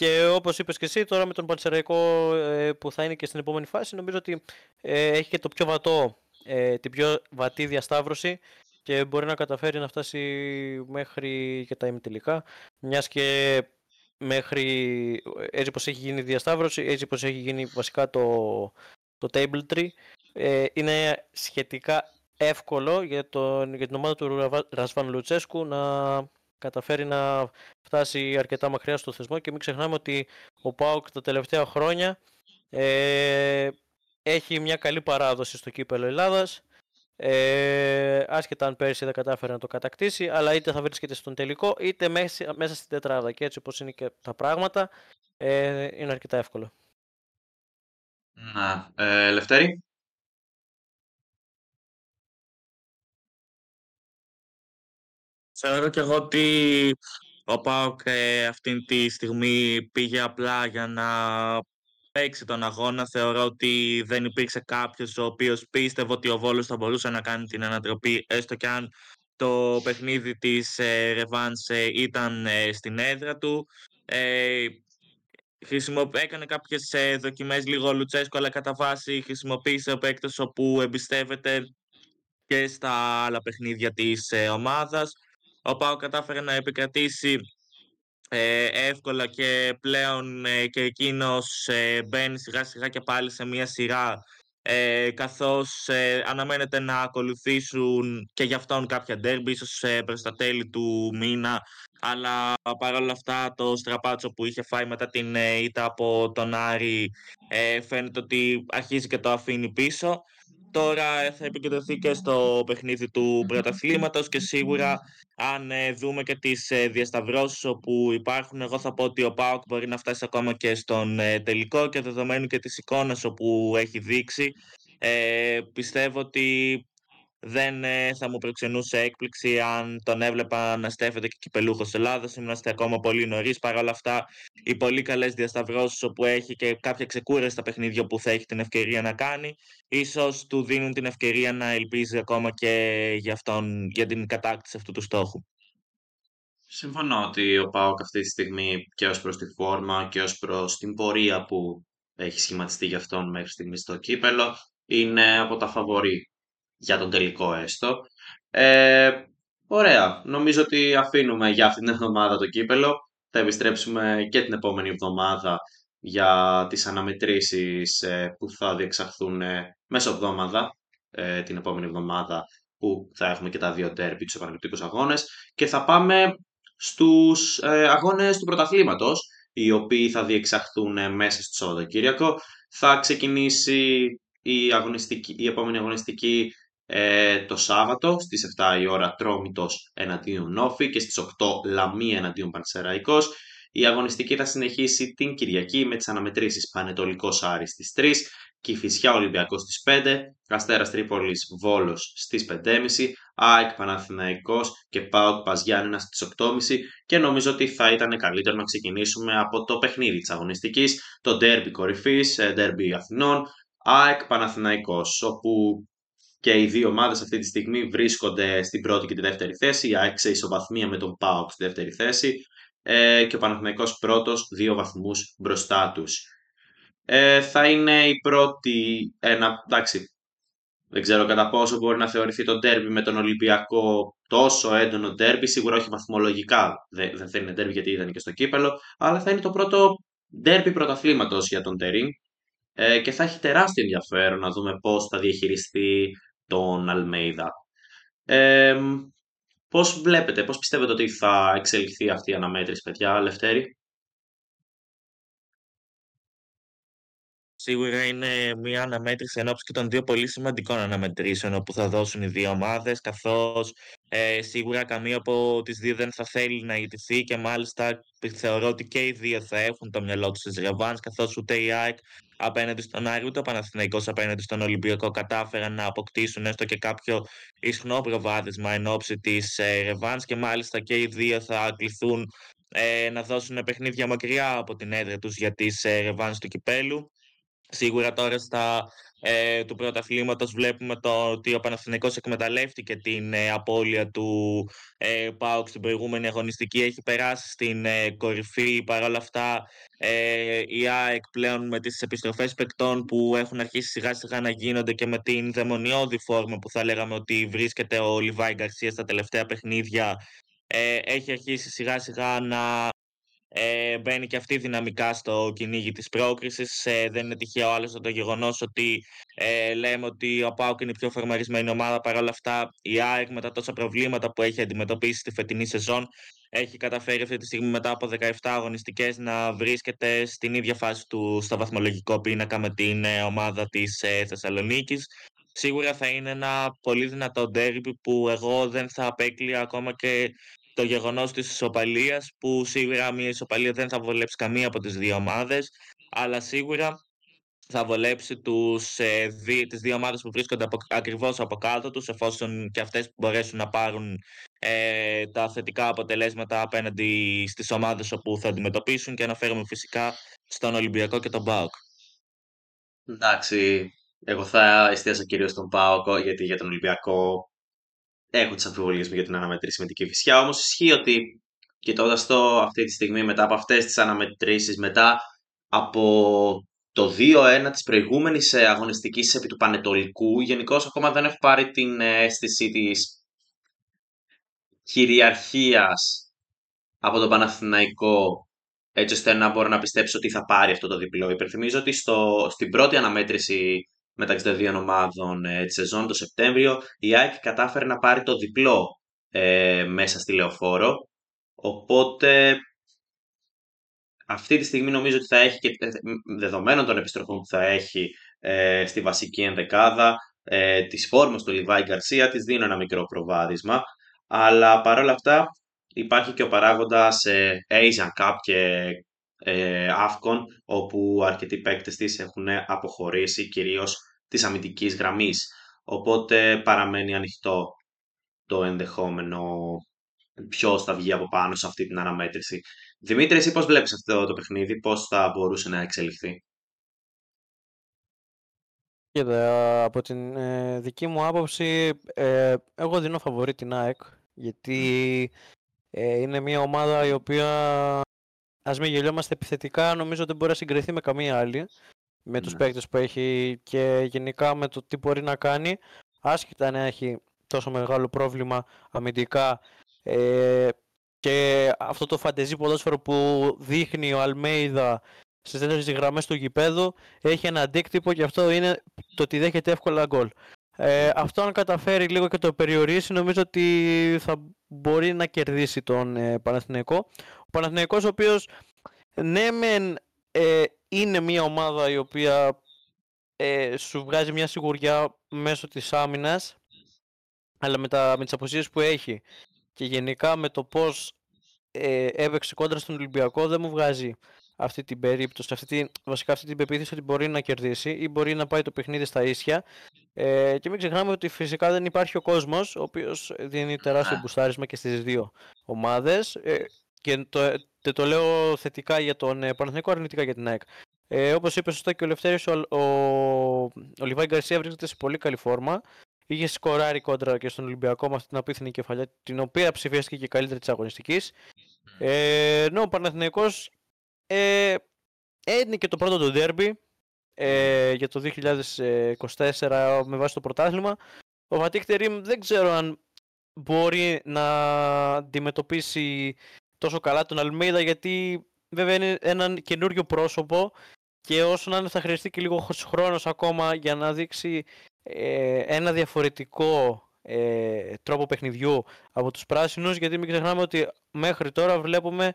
και όπως είπες και εσύ, τώρα με τον Πανσεραϊκό ε, που θα είναι και στην επόμενη φάση, νομίζω ότι ε, έχει και το πιο βατό, ε, την πιο βατή διασταύρωση και μπορεί να καταφέρει να φτάσει μέχρι και τα ημιτελικά, μιας και μέχρι έτσι πως έχει γίνει η διασταύρωση, έτσι πως έχει γίνει βασικά το, το table tree, ε, είναι σχετικά εύκολο για, τον, για την ομάδα του Ρασβάν Λουτσέσκου να καταφέρει να φτάσει αρκετά μακριά στο θεσμό και μην ξεχνάμε ότι ο ΠΑΟΚ τα τελευταία χρόνια ε, έχει μια καλή παράδοση στο κύπελο Ελλάδας ε, άσχετα αν πέρσι δεν κατάφερε να το κατακτήσει, αλλά είτε θα βρίσκεται στον τελικό, είτε μέσα, μέσα στην τετράδα. Και έτσι όπως είναι και τα πράγματα, ε, είναι αρκετά εύκολο. Να, ε, Λευτέρη. Θεωρώ και εγώ ότι ο Πάοκ ε, αυτή τη στιγμή πήγε απλά για να παίξει τον αγώνα. Θεωρώ ότι δεν υπήρξε κάποιος ο οποίος πίστευε ότι ο Βόλος θα μπορούσε να κάνει την ανατροπή, έστω και αν το παιχνίδι της ε, Ρεβάνς ε, ήταν ε, στην έδρα του. Ε, έκανε κάποιες ε, δοκιμές λίγο Λουτσέσκο, αλλά κατά βάση χρησιμοποίησε ο παίκτης όπου εμπιστεύεται και στα άλλα παιχνίδια της ε, ομάδας. Ο Πάο κατάφερε να επικρατήσει ε, εύκολα και πλέον ε, και εκείνος ε, μπαίνει σιγά σιγά και πάλι σε μια σειρά ε, καθώς ε, αναμένεται να ακολουθήσουν και για αυτόν κάποια ντέρμπι, ίσως ε, προς τα τέλη του μήνα, αλλά παρόλα αυτά το στραπάτσο που είχε φάει μετά την ήττα από τον Άρη φαίνεται ότι αρχίζει και το αφήνει πίσω. Τώρα θα επικεντρωθεί και στο παιχνίδι του πρωταθλήματος και σίγουρα αν ε, δούμε και τις ε, διασταυρώσεις όπου υπάρχουν, εγώ θα πω ότι ο ΠΑΟΚ μπορεί να φτάσει ακόμα και στον ε, τελικό και δεδομένου και της εικόνας όπου έχει δείξει. Ε, πιστεύω ότι δεν ε, θα μου προξενούσε έκπληξη αν τον έβλεπα να στέφεται και κυπελούχος Ελλάδας. Είμαστε ακόμα πολύ νωρίς. Παρ' όλα αυτά, οι πολύ καλές διασταυρώσεις όπου έχει και κάποια ξεκούραστα παιχνίδια που θα έχει την ευκαιρία να κάνει, ίσως του δίνουν την ευκαιρία να ελπίζει ακόμα και για, αυτόν, για την κατάκτηση αυτού του στόχου. Συμφωνώ ότι ο Πάοκ αυτή τη στιγμή και ως προς τη φόρμα και ως προς την πορεία που έχει σχηματιστεί για αυτόν μέχρι στιγμής στο κύπελο είναι από τα φαβορή για τον τελικό έστω. Ε, ωραία. Νομίζω ότι αφήνουμε για αυτήν την εβδομάδα το κύπελο. Θα επιστρέψουμε και την επόμενη εβδομάδα για τις αναμετρήσεις ε, που θα διεξαχθούν ε, μέσω εβδομάδα ε, την επόμενη εβδομάδα που θα έχουμε και τα δύο τέρπι, τους επαναληπτικούς αγώνες και θα πάμε στους ε, αγώνες του πρωταθλήματος οι οποίοι θα διεξαχθούν μέσα στο Σαββατοκύριακο. Θα ξεκινήσει η, αγωνιστική, η επόμενη αγωνιστική ε, το Σάββατο στις 7 η ώρα Τρόμητος εναντίον Νόφη και στις 8 Λαμία εναντίον Πανσεραϊκός. Η αγωνιστική θα συνεχίσει την Κυριακή με τις αναμετρήσεις Πανετολικός Άρης στις 3, Κηφισιά Ολυμπιακός στις 5, Αστέρας Τρίπολης Βόλος στις 5.30, ΑΕΚ Παναθηναϊκός και ΠΑΟΚ Παζιάννηνα στις 8.30 και νομίζω ότι θα ήταν καλύτερο να ξεκινήσουμε από το παιχνίδι της αγωνιστικής, το ντέρμπι κορυφής, ντέρμπι Αθηνών, ΑΕΚ Παναθηναϊκός, όπου και οι δύο ομάδες αυτή τη στιγμή βρίσκονται στην πρώτη και τη δεύτερη θέση. Η ΑΕΚ σε ισοβαθμία με τον ΠΑΟΚ στη δεύτερη θέση ε, και ο Παναθηναϊκός πρώτος δύο βαθμούς μπροστά τους. Ε, θα είναι η πρώτη, ένα, εντάξει, δεν ξέρω κατά πόσο μπορεί να θεωρηθεί το ντέρμπι με τον Ολυμπιακό τόσο έντονο ντέρμπι, σίγουρα όχι βαθμολογικά δεν, δεν θα είναι ντέρμπι γιατί ήταν και στο κύπελο, αλλά θα είναι το πρώτο ντέρμπι πρωταθλήματος για τον Τερίν ε, και θα έχει τεράστιο ενδιαφέρον να δούμε πώς θα διαχειριστεί τον Αλμέιδα. Πώς βλέπετε, πώς πιστεύετε ότι θα εξελιχθεί αυτή η αναμέτρηση, παιδιά, Λευτέρη; Σίγουρα είναι μια αναμέτρηση ενώπιση και των δύο πολύ σημαντικών αναμετρήσεων όπου θα δώσουν οι δύο ομάδες καθώς ε, σίγουρα καμία από τις δύο δεν θα θέλει να ιτηθεί και μάλιστα θεωρώ ότι και οι δύο θα έχουν το μυαλό τους στις ρεβάνς καθώς ούτε η ΑΕΚ απέναντι στον Άρη ούτε ο Παναθηναϊκός απέναντι στον Ολυμπιακό κατάφεραν να αποκτήσουν έστω και κάποιο ισχνό προβάδισμα εν ώψη της ε, ρεβάνς και μάλιστα και οι δύο θα κληθούν ε, να δώσουν παιχνίδια μακριά από την έδρα τους για τις ε, ρεβάνς του Κυπέλου. Σίγουρα τώρα στα ε, του πρωταθλήματος βλέπουμε το ότι ο Παναθηναϊκός εκμεταλλεύτηκε την ε, απώλεια του ε, ΠΑΟΚ στην προηγούμενη αγωνιστική. Έχει περάσει στην ε, κορυφή. Παρ' όλα αυτά ε, η ΑΕΚ πλέον με τις επιστροφές παικτών που έχουν αρχίσει σιγά σιγά να γίνονται και με την δαιμονιώδη φόρμα που θα λέγαμε ότι βρίσκεται ο Λιβάη Γκαρσίας στα τελευταία παιχνίδια ε, έχει αρχίσει σιγά σιγά να ε, μπαίνει και αυτή δυναμικά στο κυνήγι της πρόκρισης. Ε, δεν είναι τυχαίο άλλωστε το γεγονός ότι ε, λέμε ότι ο ΠΑΟΚ είναι η πιο φορμαρισμένη ομάδα. Παρ' όλα αυτά η ΑΕΚ με τα τόσα προβλήματα που έχει αντιμετωπίσει στη φετινή σεζόν έχει καταφέρει αυτή τη στιγμή μετά από 17 αγωνιστικές να βρίσκεται στην ίδια φάση του στο βαθμολογικό πίνακα με την ε, ομάδα της ε, Θεσσαλονίκης. Σίγουρα θα είναι ένα πολύ δυνατό ντέρμπι που εγώ δεν θα απέκλεια ακόμα και το γεγονός της ισοπαλίας που σίγουρα μια ισοπαλία δεν θα βολέψει καμία από τις δύο ομάδες αλλά σίγουρα θα βολέψει τους, ε, δι, τις δύο ομάδες που βρίσκονται από, ακριβώς από κάτω τους εφόσον και αυτές μπορέσουν να πάρουν ε, τα θετικά αποτελέσματα απέναντι στις ομάδες όπου θα αντιμετωπίσουν και αναφέρομαι φυσικά στον Ολυμπιακό και τον ΠΑΟΚ. Εντάξει, εγώ θα εστίασα κυρίως στον ΠΑΟΚ γιατί για τον Ολυμπιακό έχω τις αμφιβολίες μου για την αναμετρήση με την Κυφυσιά. Όμως ισχύει ότι κοιτώντας το αυτή τη στιγμή μετά από αυτές τις αναμετρήσεις, μετά από το 2-1 της προηγούμενης ε, αγωνιστικής επί του Πανετολικού, γενικώς ακόμα δεν έχω πάρει την ε, αίσθηση της κυριαρχίας από τον Παναθηναϊκό έτσι ώστε να μπορώ να πιστέψω ότι θα πάρει αυτό το διπλό. Υπενθυμίζω ότι στο, στην πρώτη αναμέτρηση μεταξύ των δύο ομάδων ε, τη σεζόν το Σεπτέμβριο, η ΑΕΚ κατάφερε να πάρει το διπλό ε, μέσα στη Λεωφόρο. Οπότε αυτή τη στιγμή νομίζω ότι θα έχει και ε, δεδομένων των επιστροφών που θα έχει ε, στη βασική ενδεκάδα, ε, τις φόρμες του Λιβάη Γκαρσία, της δίνω ένα μικρό προβάδισμα. Αλλά παρόλα αυτά υπάρχει και ο παράγοντας ε, Asian Cup και ε, όπου αρκετοί παίκτες της έχουν αποχωρήσει, κυρίως της αμυντικής γραμμής. Οπότε παραμένει ανοιχτό το ενδεχόμενο ποιος θα βγει από πάνω σε αυτή την αναμέτρηση. Δημήτρη, εσύ πώς βλέπεις αυτό το παιχνίδι, πώς θα μπορούσε να εξελιχθεί; Κοίτα, από την ε, δική μου άποψη, ε, εγώ δίνω φαβορή την ΑΕΚ, γιατί ε, είναι μια ομάδα η οποία, ας μην γελιόμαστε επιθετικά, νομίζω δεν μπορεί να συγκριθεί με καμία άλλη με τους ναι. παίκτες που έχει και γενικά με το τι μπορεί να κάνει άσχετα αν έχει τόσο μεγάλο πρόβλημα αμυντικά ε, και αυτό το φαντεζή ποδόσφαιρο που δείχνει ο Αλμέιδα στις τέτοιε γραμμές του γηπέδου έχει ένα αντίκτυπο και αυτό είναι το ότι δέχεται εύκολα γκολ. Ε, αυτό αν καταφέρει λίγο και το περιορίσει νομίζω ότι θα μπορεί να κερδίσει τον ε, Παναθηναϊκό. Ο Παναθηναϊκός ο οποίος ναι μεν ε, είναι μια ομάδα η οποία ε, σου βγάζει μια σιγουριά μέσω της άμυνας αλλά με, τα, με τις αποσίες που έχει και γενικά με το πώς ε, έπαιξε κόντρα στον Ολυμπιακό δεν μου βγάζει αυτή την περίπτωση, αυτή την, βασικά αυτή την πεποίθηση ότι μπορεί να κερδίσει ή μπορεί να πάει το παιχνίδι στα ίσια. Ε, και μην ξεχνάμε ότι φυσικά δεν υπάρχει ο κόσμος ο οποίος δίνει τεράστιο μπουστάρισμα και στις δύο ομάδες ε, και το, το, το λέω θετικά για τον ε, Παναθηναϊκό, αρνητικά για την ΑΕΚ. Ε, Όπως είπες σωστά και ο Λευτέρης, ο, ο, ο Λιβάη Γκαρσία βρίσκεται σε πολύ καλή φόρμα. Είχε σκοράρει κόντρα και στον Ολυμπιακό με αυτή την απίθυνη κεφαλιά, την οποία ψηφίστηκε και καλύτερη της αγωνιστικής. Ε, ενώ ο Παναθηναϊκός ε, και το πρώτο του ντέρμπι ε, για το 2024 με βάση το πρωτάθλημα. Ο Βατίκ δεν ξέρω αν μπορεί να αντιμετωπίσει τόσο καλά τον Αλμέιδα γιατί βέβαια είναι έναν καινούριο πρόσωπο και όσο να είναι θα χρειαστεί και λίγο χρόνος ακόμα για να δείξει ε, ένα διαφορετικό ε, τρόπο παιχνιδιού από τους πράσινους γιατί μην ξεχνάμε ότι μέχρι τώρα βλέπουμε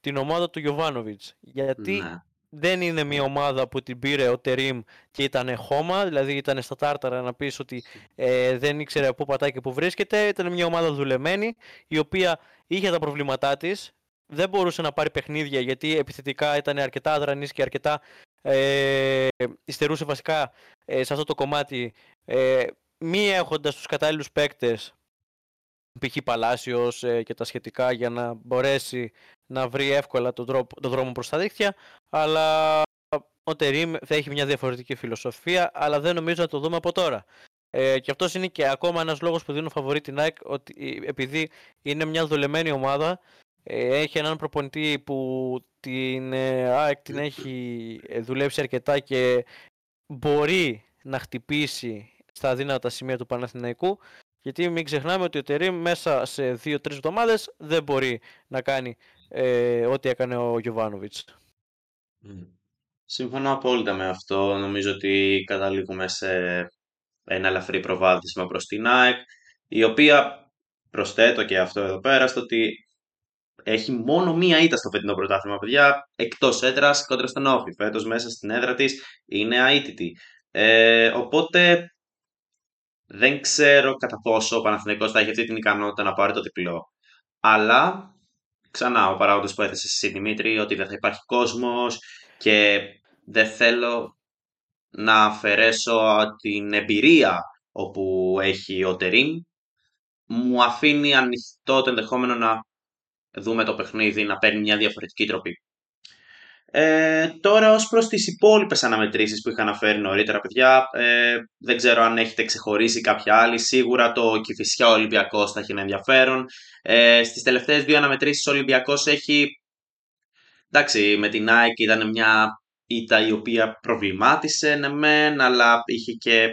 την ομάδα του Γιωβάνοβιτς γιατί Ναι. Δεν είναι μια ομάδα που την πήρε ο Τερίμ και ήταν χώμα, δηλαδή ήταν στα τάρταρα να πεις ότι ε, δεν ήξερε πού πατάει και πού βρίσκεται. Ήταν μια ομάδα δουλεμένη, η οποία είχε τα προβλήματά της, δεν μπορούσε να πάρει παιχνίδια γιατί επιθετικά ήταν αρκετά αδρανής και αρκετά ε, υστερούσε βασικά ε, σε αυτό το κομμάτι ε, μη έχοντας τους κατάλληλους παίκτες π.χ. Παλάσιος ε, και τα σχετικά για να μπορέσει να βρει εύκολα τον, τρόπο, τον δρόμο προς τα δίκτυα αλλά ο Τερίμ θα έχει μια διαφορετική φιλοσοφία αλλά δεν νομίζω να το δούμε από τώρα. Ε, και αυτός είναι και ακόμα ένας λόγος που δίνω φαβορή την ΑΕΚ ότι ε, επειδή είναι μια δουλεμένη ομάδα ε, έχει έναν προπονητή που την ε, ΑΕΚ την έχει ε, δουλέψει αρκετά και μπορεί να χτυπήσει στα αδύνατα σημεία του Παναθηναϊκού γιατί μην ξεχνάμε ότι ο Τερίμ μέσα σε 2-3 εβδομάδες δεν μπορεί να κάνει ε, ό,τι έκανε ο Γιωβάνοβιτς. Μμ. Συμφωνώ απόλυτα με αυτό. Νομίζω ότι καταλήγουμε σε ένα ελαφρύ προβάδισμα προς την ΑΕΚ, η οποία προσθέτω και αυτό εδώ πέρα, στο ότι έχει μόνο μία ήττα στο φετινό πρωτάθλημα, παιδιά, εκτός έδρας κόντρα στον Όφη. Φέτος μέσα στην έδρα της είναι αίτητη. Ε, οπότε δεν ξέρω κατά πόσο ο Παναθηναϊκός θα έχει αυτή την ικανότητα να πάρει το διπλό. Αλλά, ξανά, ο παράγοντας που έθεσε εσύ Δημήτρη, ότι δεν θα υπάρχει κόσμος και δεν θέλω να αφαιρέσω την εμπειρία όπου έχει ο Τερίμ, μου αφήνει ανοιχτό το ενδεχόμενο να δούμε το παιχνίδι να παίρνει μια διαφορετική τροπή. Ε, τώρα ως προς τις υπόλοιπες αναμετρήσεις που είχα αναφέρει νωρίτερα παιδιά ε, δεν ξέρω αν έχετε ξεχωρίσει κάποια άλλη. Σίγουρα το Κηφισιά Ολυμπιακός θα έχει ένα ενδιαφέρον. Ε, στις τελευταίες δύο αναμετρήσεις ο Ολυμπιακός έχει εντάξει με την ΑΕΚ ήταν μια ήττα η οποία προβλημάτισε ναι μεν αλλά είχε και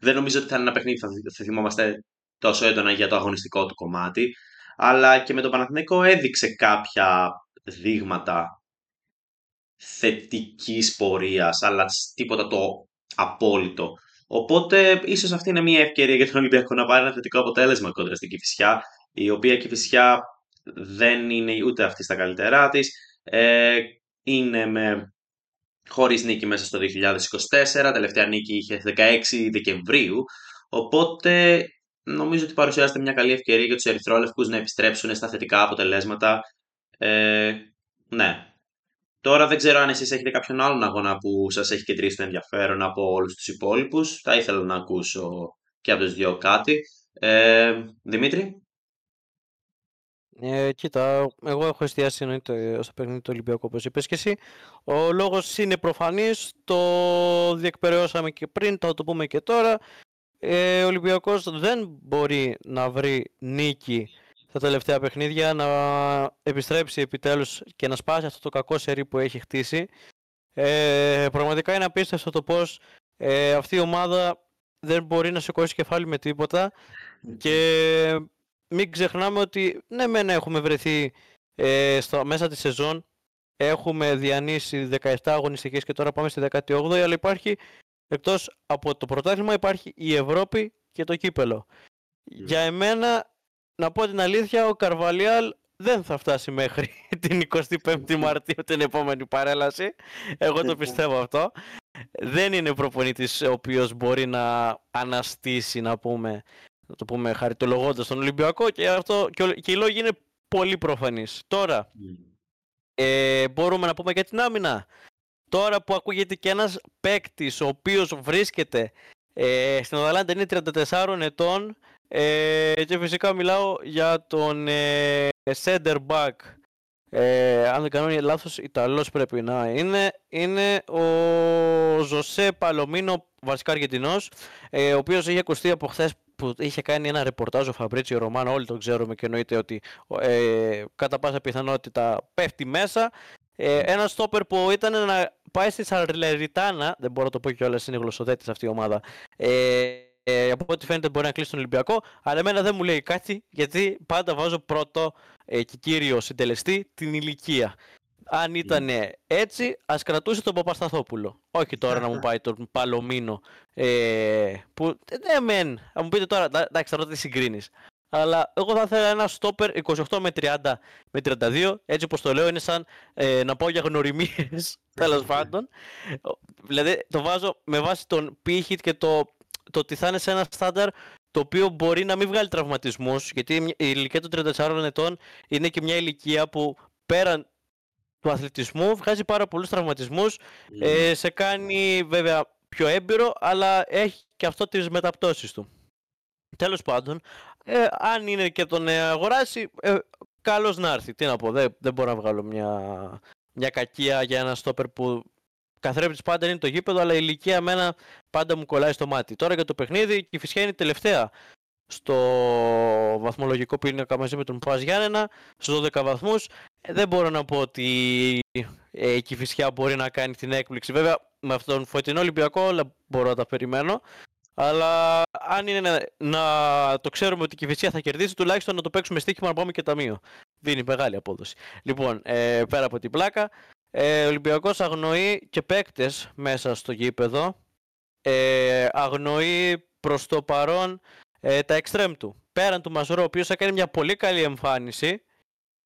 δεν νομίζω ότι θα είναι ένα παιχνίδι που θα, θα θυμόμαστε τόσο έντονα για το αγωνιστικό του κομμάτι. Αλλά και με τον Παναθηναϊκό έδειξε κάποια δείγματα θετικής πορείας, αλλά τίποτα το απόλυτο. Οπότε, ίσως αυτή είναι μια ευκαιρία για τον Ολυμπιακό να πάρει ένα θετικό αποτέλεσμα κόντρα στην Κηφισιά, η οποία Κηφισιά δεν είναι ούτε αυτή στα καλύτερά της. Ε, είναι με χωρίς νίκη μέσα στο 2024, τελευταία νίκη είχε 16 Δεκεμβρίου, οπότε νομίζω ότι παρουσιάζεται μια καλή ευκαιρία για τους ερυθρόλευκους να επιστρέψουν στα θετικά αποτελέσματα. Ε, ναι, Τώρα δεν ξέρω αν εσείς έχετε κάποιον άλλον αγώνα που σας έχει κεντρήσει το ενδιαφέρον από όλους τους υπόλοιπους. Θα ήθελα να ακούσω και από τους δυο κάτι. Ε, Δημήτρη; Ε, κοίτα, εγώ έχω εστιάσει εννοείται στο παιχνίδι του Ολυμπιακού όπως είπες και εσύ. Ο λόγος είναι προφανής, το διεκπαιρεώσαμε και πριν, θα το πούμε και τώρα. Ε, ο Ολυμπιακός δεν μπορεί να βρει νίκη τα τελευταία παιχνίδια να επιστρέψει επιτέλους και να σπάσει αυτό το κακό σερί που έχει χτίσει. Ε, πραγματικά είναι απίστευτο το πώς ε, αυτή η ομάδα δεν μπορεί να σηκώσει κεφάλι με τίποτα και μην ξεχνάμε ότι ναι μεν έχουμε βρεθεί ε, στο, μέσα της σεζόν έχουμε διανύσει 17 αγωνιστικές και τώρα πάμε στη 18η αλλά υπάρχει εκτός από το πρωτάθλημα υπάρχει η Ευρώπη και το κύπελο. Για εμένα να πω την αλήθεια, ο Καρβαλιάλ δεν θα φτάσει μέχρι την 25η Μαρτίου την επόμενη παρέλαση. Εγώ το πιστεύω αυτό. Δεν είναι προπονητής ο οποίος μπορεί να αναστήσει, να πούμε, να το πούμε χαριτολογώντας τον Ολυμπιακό και, αυτό, και, και οι λόγοι είναι πολύ προφανείς. Τώρα, ε, μπορούμε να πούμε για την άμυνα. Τώρα που ακούγεται και ένας παίκτης ο οποίος βρίσκεται ε, στην Αταλάντα είναι 34 ετών ε, και φυσικά μιλάω για τον ε, center back. Ε, αν δεν κάνω λάθος, Ιταλός πρέπει να είναι. Είναι ο Ζωσέ Παλομίνο, βασικά Αργεντινός, ε, ο οποίος είχε ακουστεί από χθες που είχε κάνει ένα ρεπορτάζ ο Φαμπρίτσιο Ρωμάνο, όλοι το ξέρουμε και εννοείται ότι ε, κατά πάσα πιθανότητα πέφτει μέσα. Ε, ένα στόπερ που ήταν να πάει στη Σαρλεριτάνα, δεν μπορώ να το πω κιόλας, είναι γλωσσοδέτης αυτή η ομάδα. Ε, ε, από ό,τι φαίνεται μπορεί να κλείσει τον Ολυμπιακό, αλλά εμένα δεν μου λέει κάτι γιατί πάντα βάζω πρώτο ε, και κύριο συντελεστή την ηλικία. αν ήταν έτσι, ας κρατούσε τον Παπασταθόπουλο. Όχι τώρα να μου πάει τον Παλωμίνο. Ε, που ναι, μεν. Θα μου πείτε τώρα, εντάξει, τώρα τι συγκρίνεις. Αλλά εγώ θα ήθελα ένα στόπερ 28 με 30 με 32. Έτσι όπως το λέω, είναι σαν ε, να πάω για γνωριμίες. Τέλος πάντων. Δηλαδή το βάζω με βάση τον πύχη και το, το ότι θα είναι σε ένα στάνταρ το οποίο μπορεί να μην βγάλει τραυματισμούς. Γιατί η ηλικία των 34 ετών είναι και μια ηλικία που πέραν του αθλητισμού βγάζει πάρα πολλούς τραυματισμούς. Ε, σε κάνει βέβαια πιο έμπειρο, αλλά έχει και αυτό τις μεταπτώσεις του. Τέλος πάντων, ε, αν είναι και τον αγοράσει, ε, καλώς να έρθει. Τι να πω, δεν, δεν μπορώ να βγάλω μια, μια κακία για ένα στόπερ που καθρέφτης πάντα είναι το γήπεδο, αλλά η ηλικία μένα πάντα μου κολλάει στο μάτι. Τώρα για το παιχνίδι, η φυσικά είναι τελευταία στο βαθμολογικό πίνακα μαζί με τον Πας Γιάννενα στους 12 βαθμούς. Ε, δεν μπορώ να πω ότι ε, η Κηφισιά μπορεί να κάνει την έκπληξη. Βέβαια με αυτόν τον φωτεινό Ολυμπιακό όλα μπορώ να τα περιμένω. Αλλά αν είναι να, να το ξέρουμε ότι η Κηφισιά θα κερδίσει, τουλάχιστον να το παίξουμε στοίχημα να πάμε και ταμείο. Δίνει μεγάλη απόδοση. Λοιπόν, ε, πέρα από την πλάκα, ε, ο Ολυμπιακός αγνοεί και παίκτες μέσα στο γήπεδο. Ε, αγνοεί προς το παρόν ε, τα extreme του. Πέραν του Μαζουρό, ο οποίος έκανε μια πολύ καλή εμφάνιση,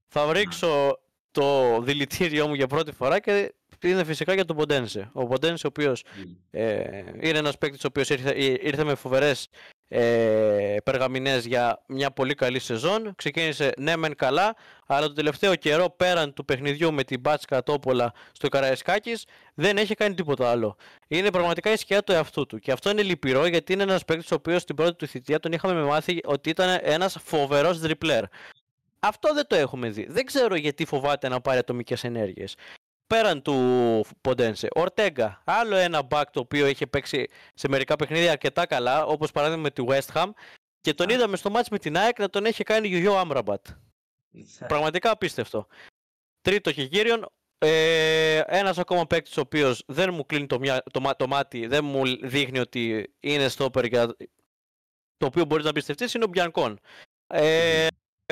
θα ρίξω το δηλητήριό μου για πρώτη φορά και είναι φυσικά για τον Ποντένσε. Ο Ποντένσε, ο οποίος ε, είναι ένας παίκτης ο οποίος ήρθε, ήρθε με φοβερές ε, περγαμηνές για μια πολύ καλή σεζόν. Ξεκίνησε ναι μεν καλά, αλλά το τελευταίο καιρό πέραν του παιχνιδιού με την Μπάτσκα Τόπολα στο Καραϊσκάκης δεν έχει κάνει τίποτα άλλο. Είναι πραγματικά η σκιά του εαυτού του και αυτό είναι λυπηρό γιατί είναι ένας παίκτης ο οποίος στην πρώτη του θητεία τον είχαμε μάθει ότι ήταν ένας φοβερός δριπλέρ. Αυτό δεν το έχουμε δει. Δεν ξέρω γιατί φοβάται να πάρει ατομικές ενέργειες πέραν του Ποντένσε. Ορτέγκα, άλλο ένα back το οποίο είχε παίξει σε μερικά παιχνίδια αρκετά καλά, όπως παράδειγμα με τη West Ham, και τον είδαμε στο μάτς με την ΑΕΚ να τον έχει κάνει Γιουγιό Άμραμπατ. Πραγματικά απίστευτο. Τρίτο και κύριον, ε, ένας ακόμα παίκτης ο οποίος δεν μου κλείνει το, το, το, μάτι, δεν μου δείχνει ότι είναι στόπερ για το οποίο μπορείς να πιστευτείς, είναι ο Μπιανκόν. Ε, ε,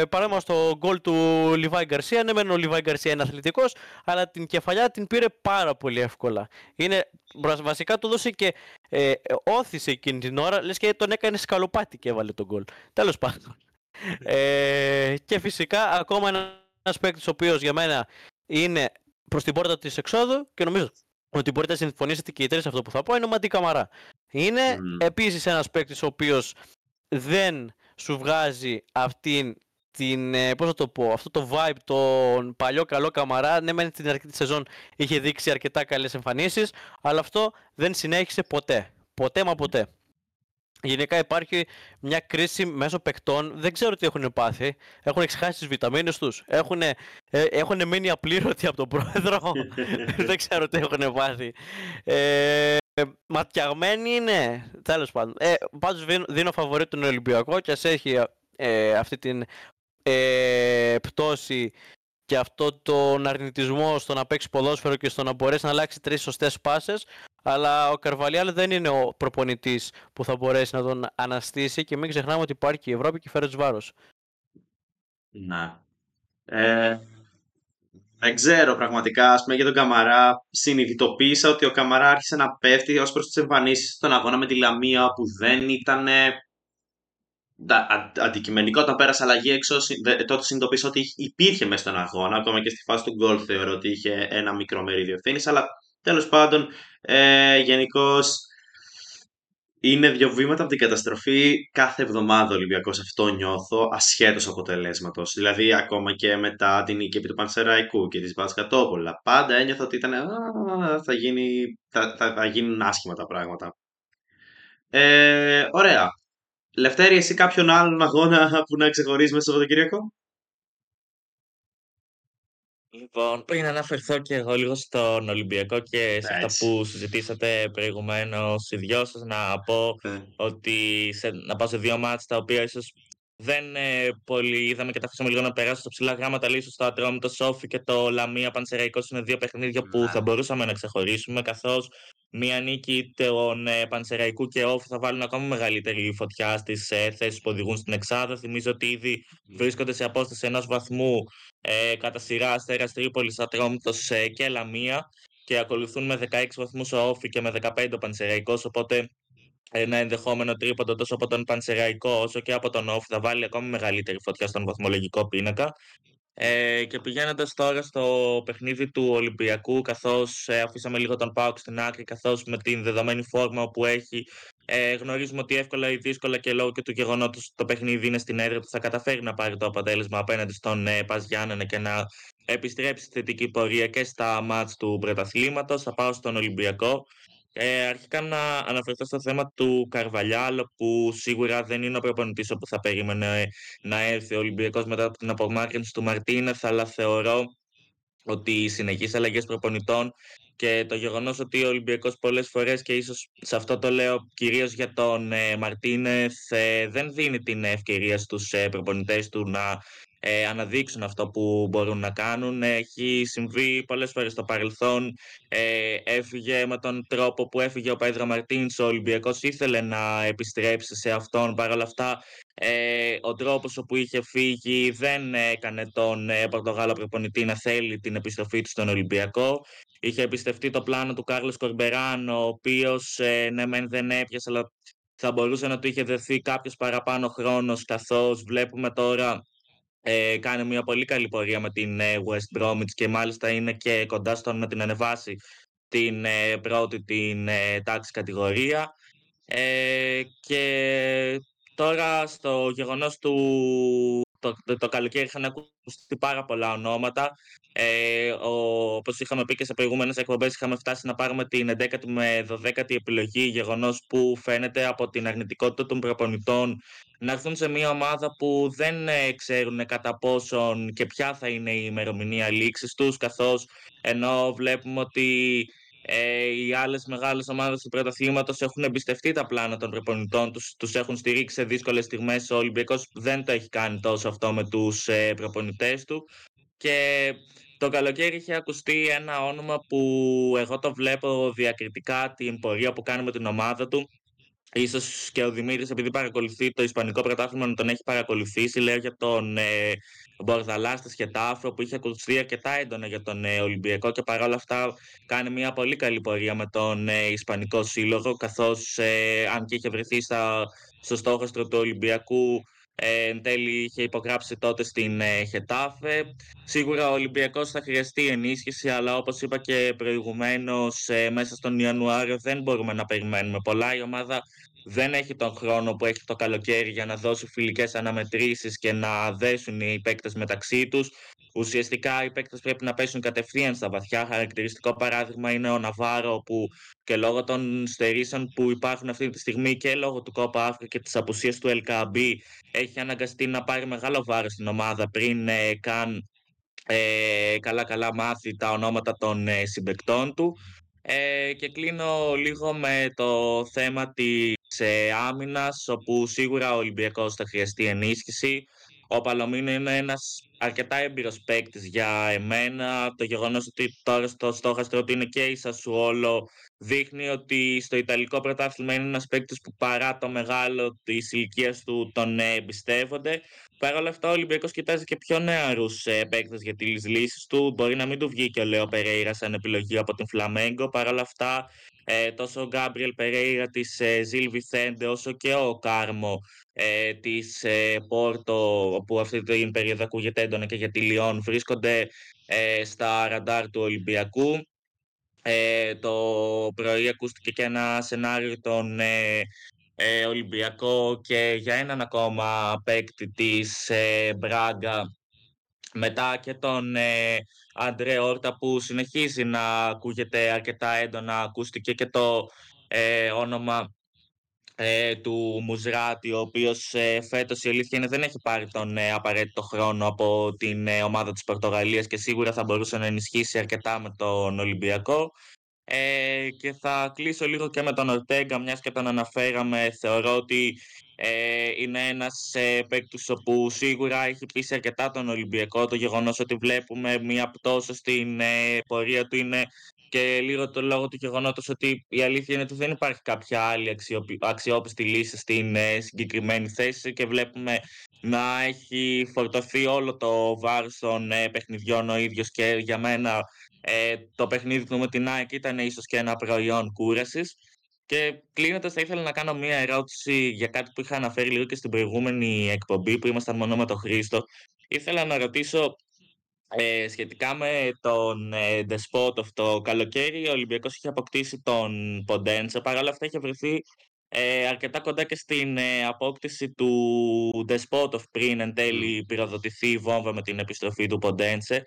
παράδειγμα στο γκολ του Λιβάη Γκαρσία, ναι μεν ο Λιβάη Γκαρσία είναι αθλητικός, αλλά την κεφαλιά την πήρε πάρα πολύ εύκολα. Είναι, βασικά του δώσε και ε, όθησε εκείνη την ώρα, λες και τον έκανε σκαλοπάτι και έβαλε τον γκολ. Τέλος πάντων. Ε, και φυσικά ακόμα ένα παίκτης ο οποίος για μένα είναι προς την πόρτα της εξόδου και νομίζω ότι μπορείτε να συμφωνήσετε και οι τρεις αυτό που θα πω είναι ο Μαντί Καμαρά. Είναι mm. επίσης ένας παίκτης ο οποίος δεν σου βγάζει αυτήν την, ε, πώς θα το πω, αυτό το vibe, τον παλιό καλό καμαρά, ναι μεν στην αρχή της σεζόν είχε δείξει αρκετά καλές εμφανίσεις, αλλά αυτό δεν συνέχισε ποτέ. Ποτέ μα ποτέ. Γενικά υπάρχει μια κρίση μέσω παικτών, δεν ξέρω τι έχουν πάθει. Έχουν εξχάσει τις βιταμίνες τους. Έχουν, ε, έχουν μείνει απλήρωτοι από τον πρόεδρο. δεν ξέρω τι έχουν πάθει. Ε, ματιαγμένοι είναι. Τέλος πάντων. Ε, Πάντως δίνω φαβορή τον Ολυμπιακό και ας έχει ε, αυτή την ε, πτώση και αυτό τον αρνητισμό στο να παίξει ποδόσφαιρο και στο να μπορέσει να αλλάξει τρεις σωστές πάσες αλλά ο Καρβαλιάλ δεν είναι ο προπονητής που θα μπορέσει να τον αναστήσει και μην ξεχνάμε ότι υπάρχει και η Ευρώπη και φέρει βάρος. Να. Ε, δεν ξέρω πραγματικά, ας πούμε για τον Καμαρά συνειδητοποίησα ότι ο Καμαρά άρχισε να πέφτει ως προς τις εμφανίσεις στον αγώνα με τη Λαμία που δεν ήταν αντικειμενικό όταν πέρασε αλλαγή έξω, τότε συνειδητοποίησα ότι υπήρχε μέσα στον αγώνα. Ακόμα και στη φάση του γκολ θεωρώ ότι είχε ένα μικρό μερίδιο ευθύνης. Αλλά τέλος πάντων, ε, γενικώς είναι δύο βήματα από την καταστροφή κάθε εβδομάδα ο Ολυμπιακός. Αυτό νιώθω ασχέτως αποτελέσματος. Δηλαδή, ακόμα και μετά την νίκη επί του Πανσεραϊκού και της Βάτσκατόπολα, πάντα ένιωθα ότι ήταν, θα, γίνει, θα, θα, θα γίνουν άσχημα τα πράγματα. Ε, ωραία. Λευτέρη, εσύ κάποιον άλλον αγώνα που να ξεχωρίζεις μέσα στο Σαββατοκύριακο; Λοιπόν, πριν αναφερθώ και εγώ λίγο στον Ολυμπιακό και σε αυτά που συζητήσατε προηγουμένως οι δυο σας, να πω ναι. ότι σε, να πάω σε δύο μάτς τα οποία ίσως δεν ε, πολύ είδαμε και τα αφήσαμε λίγο να περάσουν στα ψηλά γράμματα. Λίγο στο Ατρόμητο Σόφι και το Λαμία Πανσεραϊκός είναι δύο παιχνίδια που Ναι. θα μπορούσαμε να ξεχωρίσουμε. Καθώς μία νίκη των ε, Πανσεραϊκού και Όφη θα βάλουν ακόμα μεγαλύτερη φωτιά στις ε, θέσεις που οδηγούν στην Εξάδα. Θυμίζω ότι ήδη βρίσκονται σε απόσταση ενός βαθμού ε, κατά σειρά Αστέρας Τρίπολης, Ατρόμητος ε, και Λαμία. Και ακολουθούν με 16 βαθμούς ο Όφη και με 15 ο Πανσεραϊκός. Οπότε ένα ενδεχόμενο τρίποντο τόσο από τον Πανσεραϊκό όσο και από τον Όφ θα βάλει ακόμη μεγαλύτερη φωτιά στον βαθμολογικό πίνακα. Ε, και πηγαίνοντας τώρα στο παιχνίδι του Ολυμπιακού, καθώς ε, αφήσαμε λίγο τον Πάουκ στην άκρη, καθώς με την δεδομένη φόρμα που έχει, ε, γνωρίζουμε ότι εύκολα ή δύσκολα και λόγω και του γεγονότος το παιχνίδι είναι στην έδρα του, θα καταφέρει να πάρει το αποτέλεσμα απέναντι στον ε, Πας Γιάννενα και να επιστρέψει στη θετική πορεία και στα μάτς του πρωταθλήματος. Θα πάω στον Ολυμπιακό. Ε, αρχικά να αναφερθώ στο θέμα του Καρβαλιάλ, που σίγουρα δεν είναι ο προπονητή όπου θα περίμενε να έρθει ο Ολυμπιακός μετά από την απομάκρυνση του Μαρτίνεθ, αλλά θεωρώ ότι οι συνεχείς αλλαγές προπονητών και το γεγονός ότι ο Ολυμπιακός πολλές φορές και ίσως σε αυτό το λέω κυρίως για τον ε, Μαρτίνεθ ε, δεν δίνει την ευκαιρία στους ε, προπονητές του να ε, αναδείξουν αυτό που μπορούν να κάνουν. Έχει συμβεί πολλές φορές στο παρελθόν. Ε, έφυγε με τον τρόπο που έφυγε ο Πέδρο Μαρτίνς, ο Ολυμπιακός ήθελε να επιστρέψει σε αυτόν. Παρ' όλα αυτά, ε, ο τρόπος όπου είχε φύγει δεν έκανε τον ε, Πορτογάλο προπονητή να θέλει την επιστροφή του στον Ολυμπιακό. Είχε εμπιστευτεί το πλάνο του Κάρλος Κορμπεράν, ο οποίος ε, ναι μεν δεν έπιασε, αλλά θα μπορούσε να του είχε δεθεί κάποιος παραπάνω χρόνος, καθώς βλέπουμε τώρα ε, κάνει μια πολύ καλή πορεία με την ε, West Bromwich και μάλιστα είναι και κοντά στο να την ανεβάσει την ε, πρώτη την ε, τάξη κατηγορία. Ε, και τώρα στο γεγονός του το, το, το καλοκαίρι είχαν ακουστεί πάρα πολλά ονόματα. Ε, Όπως είχαμε πει και σε προηγούμενες εκπομπές, είχαμε φτάσει να πάρουμε την 11η με 12η επιλογή. Γεγονός που φαίνεται από την αρνητικότητα των προπονητών να έρθουν σε μια ομάδα που δεν ε, ξέρουν κατά πόσον και ποια θα είναι η ημερομηνία λήξης τους, καθώς ενώ βλέπουμε ότι ε, οι άλλες μεγάλες ομάδες του πρωταθλήματος έχουν εμπιστευτεί τα πλάνα των προπονητών τους, τους έχουν στηρίξει σε δύσκολες στιγμές. Ο Ολυμπιακός δεν το έχει κάνει τόσο αυτό με τους ε, προπονητές του. Και το καλοκαίρι είχε ακουστεί ένα όνομα που εγώ το βλέπω διακριτικά την πορεία που κάνει με την ομάδα του. Ίσως και ο Δημήτρης επειδή παρακολουθεί το Ισπανικό πρωτάθλημα να τον έχει παρακολουθήσει. Λέω για τον ε, Μπορδαλάς στη Σχετάφρο που είχε ακουστεί αρκετά έντονα για τον ε, Ολυμπιακό και παρόλα αυτά κάνει μια πολύ καλή πορεία με τον ε, Ισπανικό Σύλλογο καθώς ε, αν και είχε βρεθεί στα, στο στόχαστρο του Ολυμπιακού ε, εν τέλει είχε υπογράψει τότε στην ε, Χετάφε. Σίγουρα ο Ολυμπιακός θα χρειαστεί ενίσχυση, αλλά όπως είπα και προηγουμένως, ε, μέσα στον Ιανουάριο δεν μπορούμε να περιμένουμε πολλά. Η ομάδα δεν έχει τον χρόνο που έχει το καλοκαίρι για να δώσει φιλικές αναμετρήσεις και να δέσουν οι παίκτες μεταξύ τους. Ουσιαστικά οι παίκτες πρέπει να πέσουν κατευθείαν στα βαθιά. Χαρακτηριστικό παράδειγμα είναι ο Ναβάρο που και λόγω των στερήσεων που υπάρχουν αυτή τη στιγμή και λόγω του Κόπα Αφρικα και της απουσίας του LKB έχει αναγκαστεί να πάρει μεγάλο βάρος στην ομάδα πριν ε, καν ε, καλά καλά μάθει τα ονόματα των ε, συμπεκτών του. Ε, και κλείνω λίγο με το θέμα της ε, άμυνας, όπου σίγουρα ο Ολυμπιακός θα χρειαστεί ενίσχυση. Ο Παλωμίνο είναι ένας αρκετά έμπειρος παίκτης για εμένα. Το γεγονός ότι τώρα στο στόχαστρο ότι είναι και η Σασουόλο δείχνει ότι στο Ιταλικό πρωτάθλημα είναι ένας παίκτης που παρά το μεγάλο της ηλικίας του τον εμπιστεύονται. Παρ' όλα αυτά, ο Ολυμπιακός κοιτάζει και πιο νεαρούς ε, παίκτες για τις λύσεις του. Μπορεί να μην του βγει και ο Λέο Περέιρα σαν επιλογή από την Φλαμέγκο. Παρ' όλα αυτά, ε, τόσο ο Γκάμπριελ Περέιρα της ε, Ζιλ Βιθέντε, όσο και ο Κάρμο ε, της ε, Πόρτο, που αυτή την περίοδο ακούγεται έντονα και για τη Λιόν, βρίσκονται ε, στα ραντάρ του Ολυμπιακού. Ε, το πρωί ακούστηκε και ένα σενάριο των ε, ε, Ολυμπιακό και για έναν ακόμα παίκτη της ε, Μπράγκα. Μετά και τον ε, Αντρέ Όρτα που συνεχίζει να ακούγεται αρκετά έντονα ακούστηκε και το ε, όνομα ε, του Μουζράτη ο οποίος ε, φέτος η αλήθεια είναι δεν έχει πάρει τον ε, απαραίτητο χρόνο από την ομάδα της Πορτογαλίας και σίγουρα θα μπορούσε να ενισχύσει αρκετά με τον Ολυμπιακό Ε, και θα κλείσω λίγο και με τον Ορτέγκα, μιας και τον αναφέραμε. Θεωρώ ότι ε, είναι ένας ε, παίκτης όπου σίγουρα έχει πείσει αρκετά τον Ολυμπιακό. Το γεγονός ότι βλέπουμε μια πτώση στην ε, πορεία του είναι και λίγο το λόγο του γεγονότος ότι η αλήθεια είναι ότι δεν υπάρχει κάποια άλλη αξιόπιστη λύση στην ε, συγκεκριμένη θέση και βλέπουμε να έχει φορτωθεί όλο το βάρος των ε, παιχνιδιών ο ίδιος και για μένα ε, το παιχνίδι του με την ΑΕΚ ήταν ίσως και ένα προϊόν κούρασης. Και κλείνοντας, θα ήθελα να κάνω μία ερώτηση για κάτι που είχα αναφέρει λίγο και στην προηγούμενη εκπομπή που ήμασταν μόνο με τον Χρήστο. Ήθελα να ρωτήσω ε, σχετικά με τον ε, Despotov το καλοκαίρι, ο Ολυμπιακός είχε αποκτήσει τον Ποντένσε. Παρ' όλα αυτά είχε βρεθεί ε, αρκετά κοντά και στην ε, απόκτηση του Despotov πριν εν τέλει πυροδοτηθεί η βόμβα με την επιστροφή του Ποντένσε.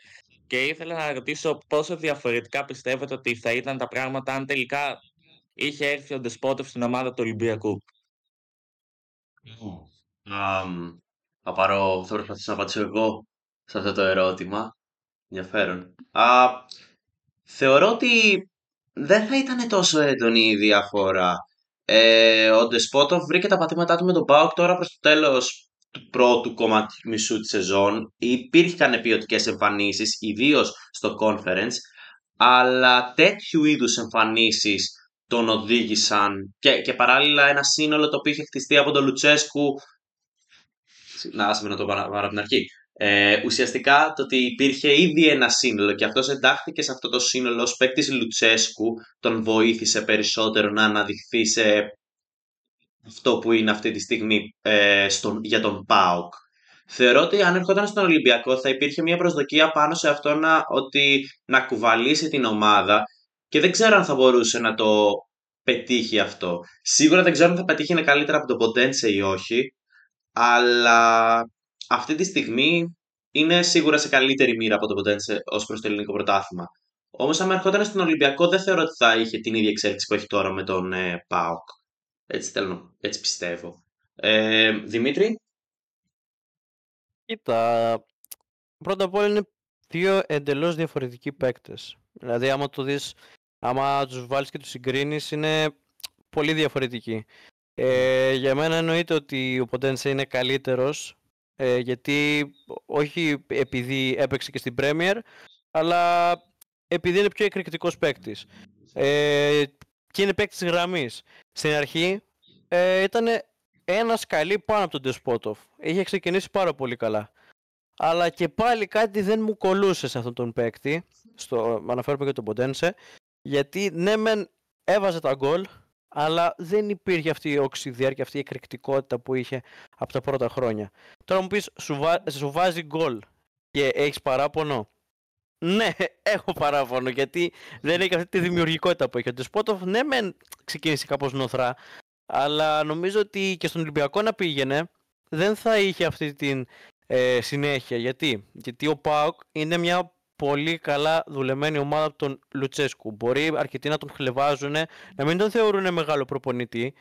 Και ήθελα να ρωτήσω πόσο διαφορετικά πιστεύετε ότι θα ήταν τα πράγματα αν τελικά είχε έρθει ο Despotov στην ομάδα του Ολυμπιακού. Um, θα πάρω, θα προσπαθήσω να απαντήσω εγώ σε αυτό το ερώτημα. Ενδιαφέρον. Α, θεωρώ ότι δεν θα ήταν τόσο έντονη η διαφορά. Ε, ο Ντεσπότοφ βρήκε τα πατήματά του με τον Πάοκ τώρα προς το τέλος του πρώτου κομμάτι μισού της σεζόν. Υπήρχαν ποιοτικές εμφανίσεις, ιδίως στο conference, αλλά τέτοιου είδους εμφανίσεις τον οδήγησαν και, και παράλληλα ένα σύνολο το οποίο είχε χτιστεί από τον Λουτσέσκου να άσε να το πάρω από την αρχή. Ε, ουσιαστικά το ότι υπήρχε ήδη ένα σύνολο και αυτός εντάχθηκε σε αυτό το σύνολο ως παίκτης Λουτσέσκου τον βοήθησε περισσότερο να αναδειχθεί σε αυτό που είναι αυτή τη στιγμή ε, στον, για τον ΠΑΟΚ. Θεωρώ ότι αν ερχόταν στον Ολυμπιακό θα υπήρχε μια προσδοκία πάνω σε αυτό να, ότι, να κουβαλήσει την ομάδα και δεν ξέρω αν θα μπορούσε να το πετύχει αυτό. Σίγουρα δεν ξέρω αν θα πετύχει είναι καλύτερα από τον Ποντένσε ή όχι, αλλά αυτή τη στιγμή είναι σίγουρα σε καλύτερη μοίρα από το Ποντένσε ως προς το ελληνικό πρωτάθλημα. Όμως, αν ερχόταν στον Ολυμπιακό, δεν θεωρώ ότι θα είχε την ίδια εξέλιξη που έχει τώρα με τον ε, Πάοκ. Έτσι, θέλω, έτσι πιστεύω. Ε, Δημήτρη; Κοίτα, πρώτα απ' όλα είναι δύο εντελώς διαφορετικοί παίκτες. Δηλαδή, άμα το δεις, άμα τους βάλεις και τους συγκρίνεις, είναι πολύ διαφορετικοί. Ε, για μένα εννοείται ότι ο Ποντένσε είναι καλύτερος ε, γιατί όχι επειδή έπαιξε και στην Premier, αλλά επειδή είναι πιο εκρηκτικός παίκτης. Ε, και είναι παίκτης γραμμής. Στην αρχή ε, ήταν ένας σκαλί πάνω από τον Ντεσπότοφ. Είχε ξεκινήσει πάρα πολύ καλά. Αλλά και πάλι κάτι δεν μου κολούσε σε αυτόν τον παίκτη. Στο, αναφέρομαι και τον Ποντένσε. Γιατί ναι, μεν έβαζε τα γκολ, αλλά δεν υπήρχε αυτή η οξυδία και αυτή η εκρηκτικότητα που είχε από τα πρώτα χρόνια. Τώρα μου πεις, σου, σου βάζει γκολ και έχεις παράπονο; Ναι, έχω παράπονο γιατί δεν έχει αυτή τη δημιουργικότητα που έχει. Ο Ντεσπότοφ, ναι, μεν ξεκίνησε κάπως νοθρά, αλλά νομίζω ότι και στον Ολυμπιακό να πήγαινε δεν θα είχε αυτή την ε, συνέχεια. Γιατί; Γιατί ο Πάοκ είναι μια πολύ καλά δουλεμένη ομάδα από τον Λουτσέσκου. Μπορεί αρκετοί να τον χλεβάζουν, να μην τον θεωρούν μεγάλο προπονητή,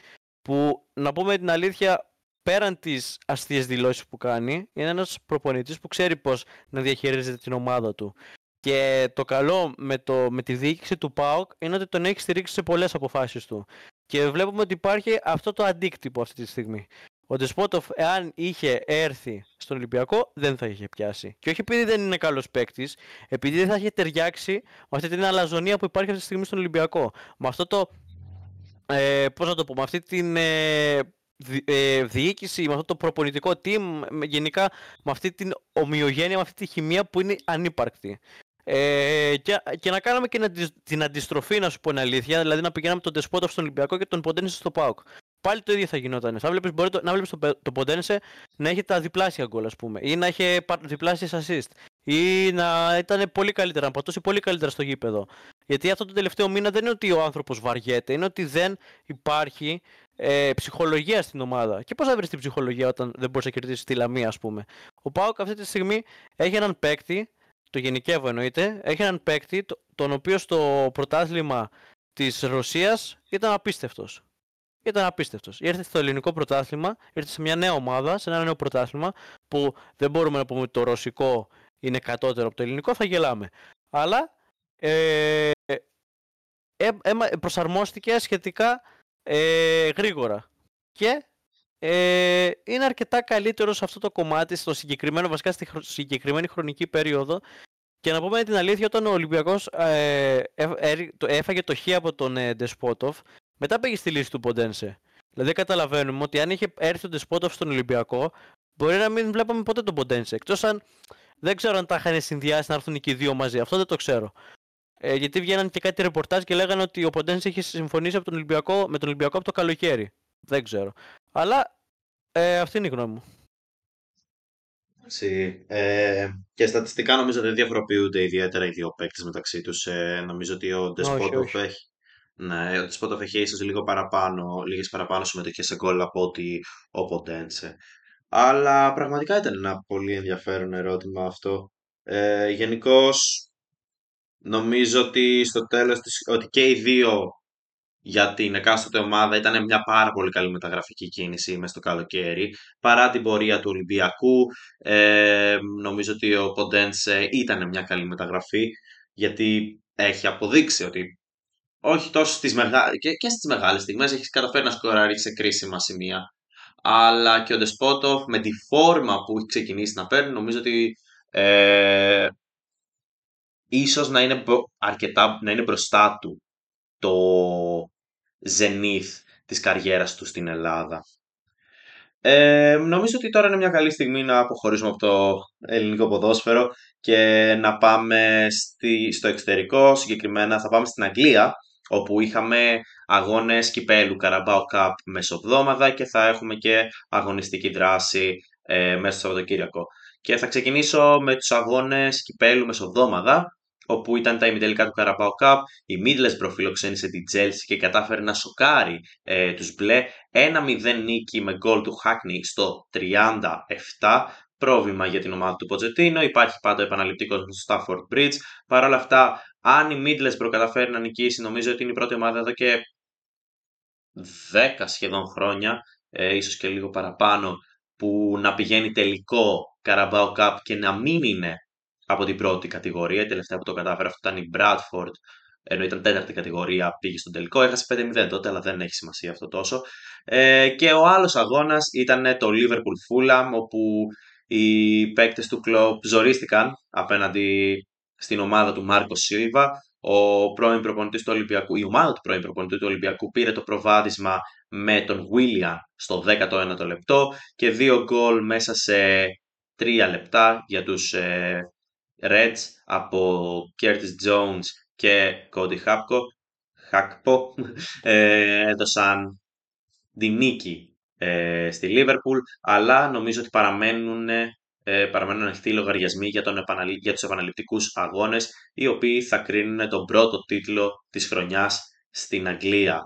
που να πούμε την αλήθεια, πέραν τις αστείες δηλώσεις που κάνει, είναι ένας προπονητής που ξέρει πώς να διαχειρίζεται την ομάδα του. Και το καλό με, το, με τη διοίκηση του ΠΑΟΚ είναι ότι τον έχει στηρίξει σε πολλές αποφάσεις του. Και βλέπουμε ότι υπάρχει αυτό το αντίκτυπο αυτή τη στιγμή. Ο Ντεσπότοφ, εάν είχε έρθει στον Ολυμπιακό, δεν θα είχε πιάσει. Και όχι επειδή δεν είναι καλός παίκτης, επειδή δεν θα είχε ταιριάξει με αυτή την αλαζονία που υπάρχει αυτή τη στιγμή στον Ολυμπιακό. Με αυτό το. Ε, Πώς να το πω, με αυτή την ε, ε, διοίκηση, με αυτό το προπονητικό team, γενικά με αυτή την ομοιογένεια, με αυτή τη χημεία που είναι ανύπαρκτη. Ε, και, και να κάναμε και την αντιστροφή, να σου πω την αλήθεια, δηλαδή να πηγαίναμε τον Ντεσπότοφ στον Ολυμπιακό και τον Ποντένσε στο ΠΑΟΚ πάλι το ίδιο θα γινόταν. Θα βλέπεις, μπορεί το, να βλέπεις το, το Ποντένσε να έχει τα διπλάσια γκολ, ας πούμε, ή να έχει διπλάσιες assist, ή να ήταν πολύ καλύτερα, να πατώσει πολύ καλύτερα στο γήπεδο. Γιατί αυτό το τελευταίο μήνα δεν είναι ότι ο άνθρωπος βαριέται, είναι ότι δεν υπάρχει ε, ψυχολογία στην ομάδα. Και πώς θα βρεις την ψυχολογία όταν δεν μπορείς να κερδίσεις τη Λαμία, ας πούμε. Ο Πάοκ αυτή τη στιγμή έχει έναν παίκτη, το γενικεύω εννοείται, έχει έναν παίκτη τον οποίο στο πρωτάθλημα της Ρωσίας ήταν απίστευτος ήταν απίστευτος. Ήρθε στο ελληνικό πρωτάθλημα, ήρθε σε μια νέα ομάδα, σε ένα νέο πρωτάθλημα που δεν μπορούμε να πούμε ότι το ρωσικό είναι κατώτερο από το ελληνικό, θα γελάμε. Αλλά ε, ε, ε, προσαρμόστηκε σχετικά ε, γρήγορα. Και ε, είναι αρκετά καλύτερο σε αυτό το κομμάτι, στο συγκεκριμένο, βασικά στη συγκεκριμένη χρονική περίοδο. Και να πούμε την αλήθεια, όταν ο Ολυμπιακός ε, έφαγε το χ από τον ε, Ντεσπότοφ, μετά πήγε στη λύση του Ποντένσε. Δηλαδή καταλαβαίνουμε ότι αν είχε έρθει ο Ντεσπότοφ στον Ολυμπιακό, μπορεί να μην βλέπαμε ποτέ τον Ποντένσε. Εκτός αν δεν ξέρω αν τα είχαν συνδυάσει να έρθουν και οι δύο μαζί. Αυτό δεν το ξέρω. Ε, γιατί βγαίναν και κάτι ρεπορτάζ και λέγανε ότι ο Ποντένσε είχε συμφωνήσει από τον Ολυμπιακό, με τον Ολυμπιακό από το καλοκαίρι. Δεν ξέρω. Αλλά ε, αυτή είναι η γνώμη μου. Ε, και στατιστικά νομίζω δεν διαφοροποιούνται ιδιαίτερα οι δύο παίκτες μεταξύ τους. Ε, νομίζω ότι ο Ντεσπότοφ έχει, ναι, ο Ντεσπότοφ έχει ίσως λίγο παραπάνω, λίγες παραπάνω συμμετοχές σε γκολ από ότι ο Ποντένσε. Αλλά πραγματικά ήταν ένα πολύ ενδιαφέρον ερώτημα αυτό. Ε, Γενικώς νομίζω ότι στο τέλος της, ότι και οι δύο για την εκάστοτε ομάδα ήταν μια πάρα πολύ καλή μεταγραφική κίνηση μέσα στο καλοκαίρι. Παρά την πορεία του Ολυμπιακού, ε, νομίζω ότι ο Ποντένσε ήταν μια καλή μεταγραφή, γιατί έχει αποδείξει ότι όχι τόσο στις μεγα... και, και στις μεγάλες στιγμές έχεις καταφέρει να σκοράρεις σε κρίσιμα σημεία. Αλλά και ο Ντεσπότοφ με τη φόρμα που έχει ξεκινήσει να παίρνει, νομίζω ότι ε, ίσως να είναι, αρκετά, να είναι μπροστά του το ζενήθ της καριέρας του στην Ελλάδα. Ε, νομίζω ότι τώρα είναι μια καλή στιγμή να αποχωρήσουμε από το ελληνικό ποδόσφαιρο και να πάμε στη, στο εξωτερικό, συγκεκριμένα θα πάμε στην Αγγλία, όπου είχαμε αγώνες κυπέλου Carabao Cup μεσοβδόμαδα και θα έχουμε και αγωνιστική δράση ε, μέσα στο Σαββατοκύριακο. Και θα ξεκινήσω με τους αγώνες κυπέλου μεσοβδόμαδα, όπου ήταν τα ημιτελικά του Carabao Cup. Η Middlesbrough φιλοξένησε την Chelsea και κατάφερε να σοκάρει ε, τους μπλε. 1-0 νίκη με γκολ του Hackney στο 37. Πρόβλημα για την ομάδα του Ποτζετίνο. Υπάρχει πάντα επαναληπτικός στο Stafford Bridge. Παρ' όλα αυτά, αν η Middlesbrough καταφέρει να νικήσει, νομίζω ότι είναι η πρώτη ομάδα εδώ και 10 σχεδόν χρόνια, ε, ίσως και λίγο παραπάνω, που να πηγαίνει τελικό Carabao Cup και να μην είναι από την πρώτη κατηγορία. Η τελευταία που το κατάφερε αυτό ήταν η Bradford, ενώ ήταν τέταρτη κατηγορία, πήγε στον τελικό. Έχασε 5-0 τότε, αλλά δεν έχει σημασία αυτό τόσο. Ε, και ο άλλος αγώνας ήταν το Liverpool Fulham, όπου οι παίκτες του κλοπ ζορίστηκαν απέναντι στην ομάδα του Μάρκο Σίλβα. Ο πρώην προπονητής του Ολυμπιακού, η ομάδα του πρώην προπονητή του Ολυμπιακού πήρε το προβάδισμα με τον William στο 19ο λεπτό και δύο γκολ μέσα σε τρία λεπτά για τους ε, Reds από Curtis Jones και Cody Hapko, Hackpo ε, έδωσαν τη νίκη ε, στη Liverpool αλλά νομίζω ότι παραμένουν, ε, παραμένουν ανοιχτοί λογαριασμοί για, τον επαναλη... για τους επαναληπτικούς αγώνες οι οποίοι θα κρίνουν τον πρώτο τίτλο της χρονιάς στην Αγγλία.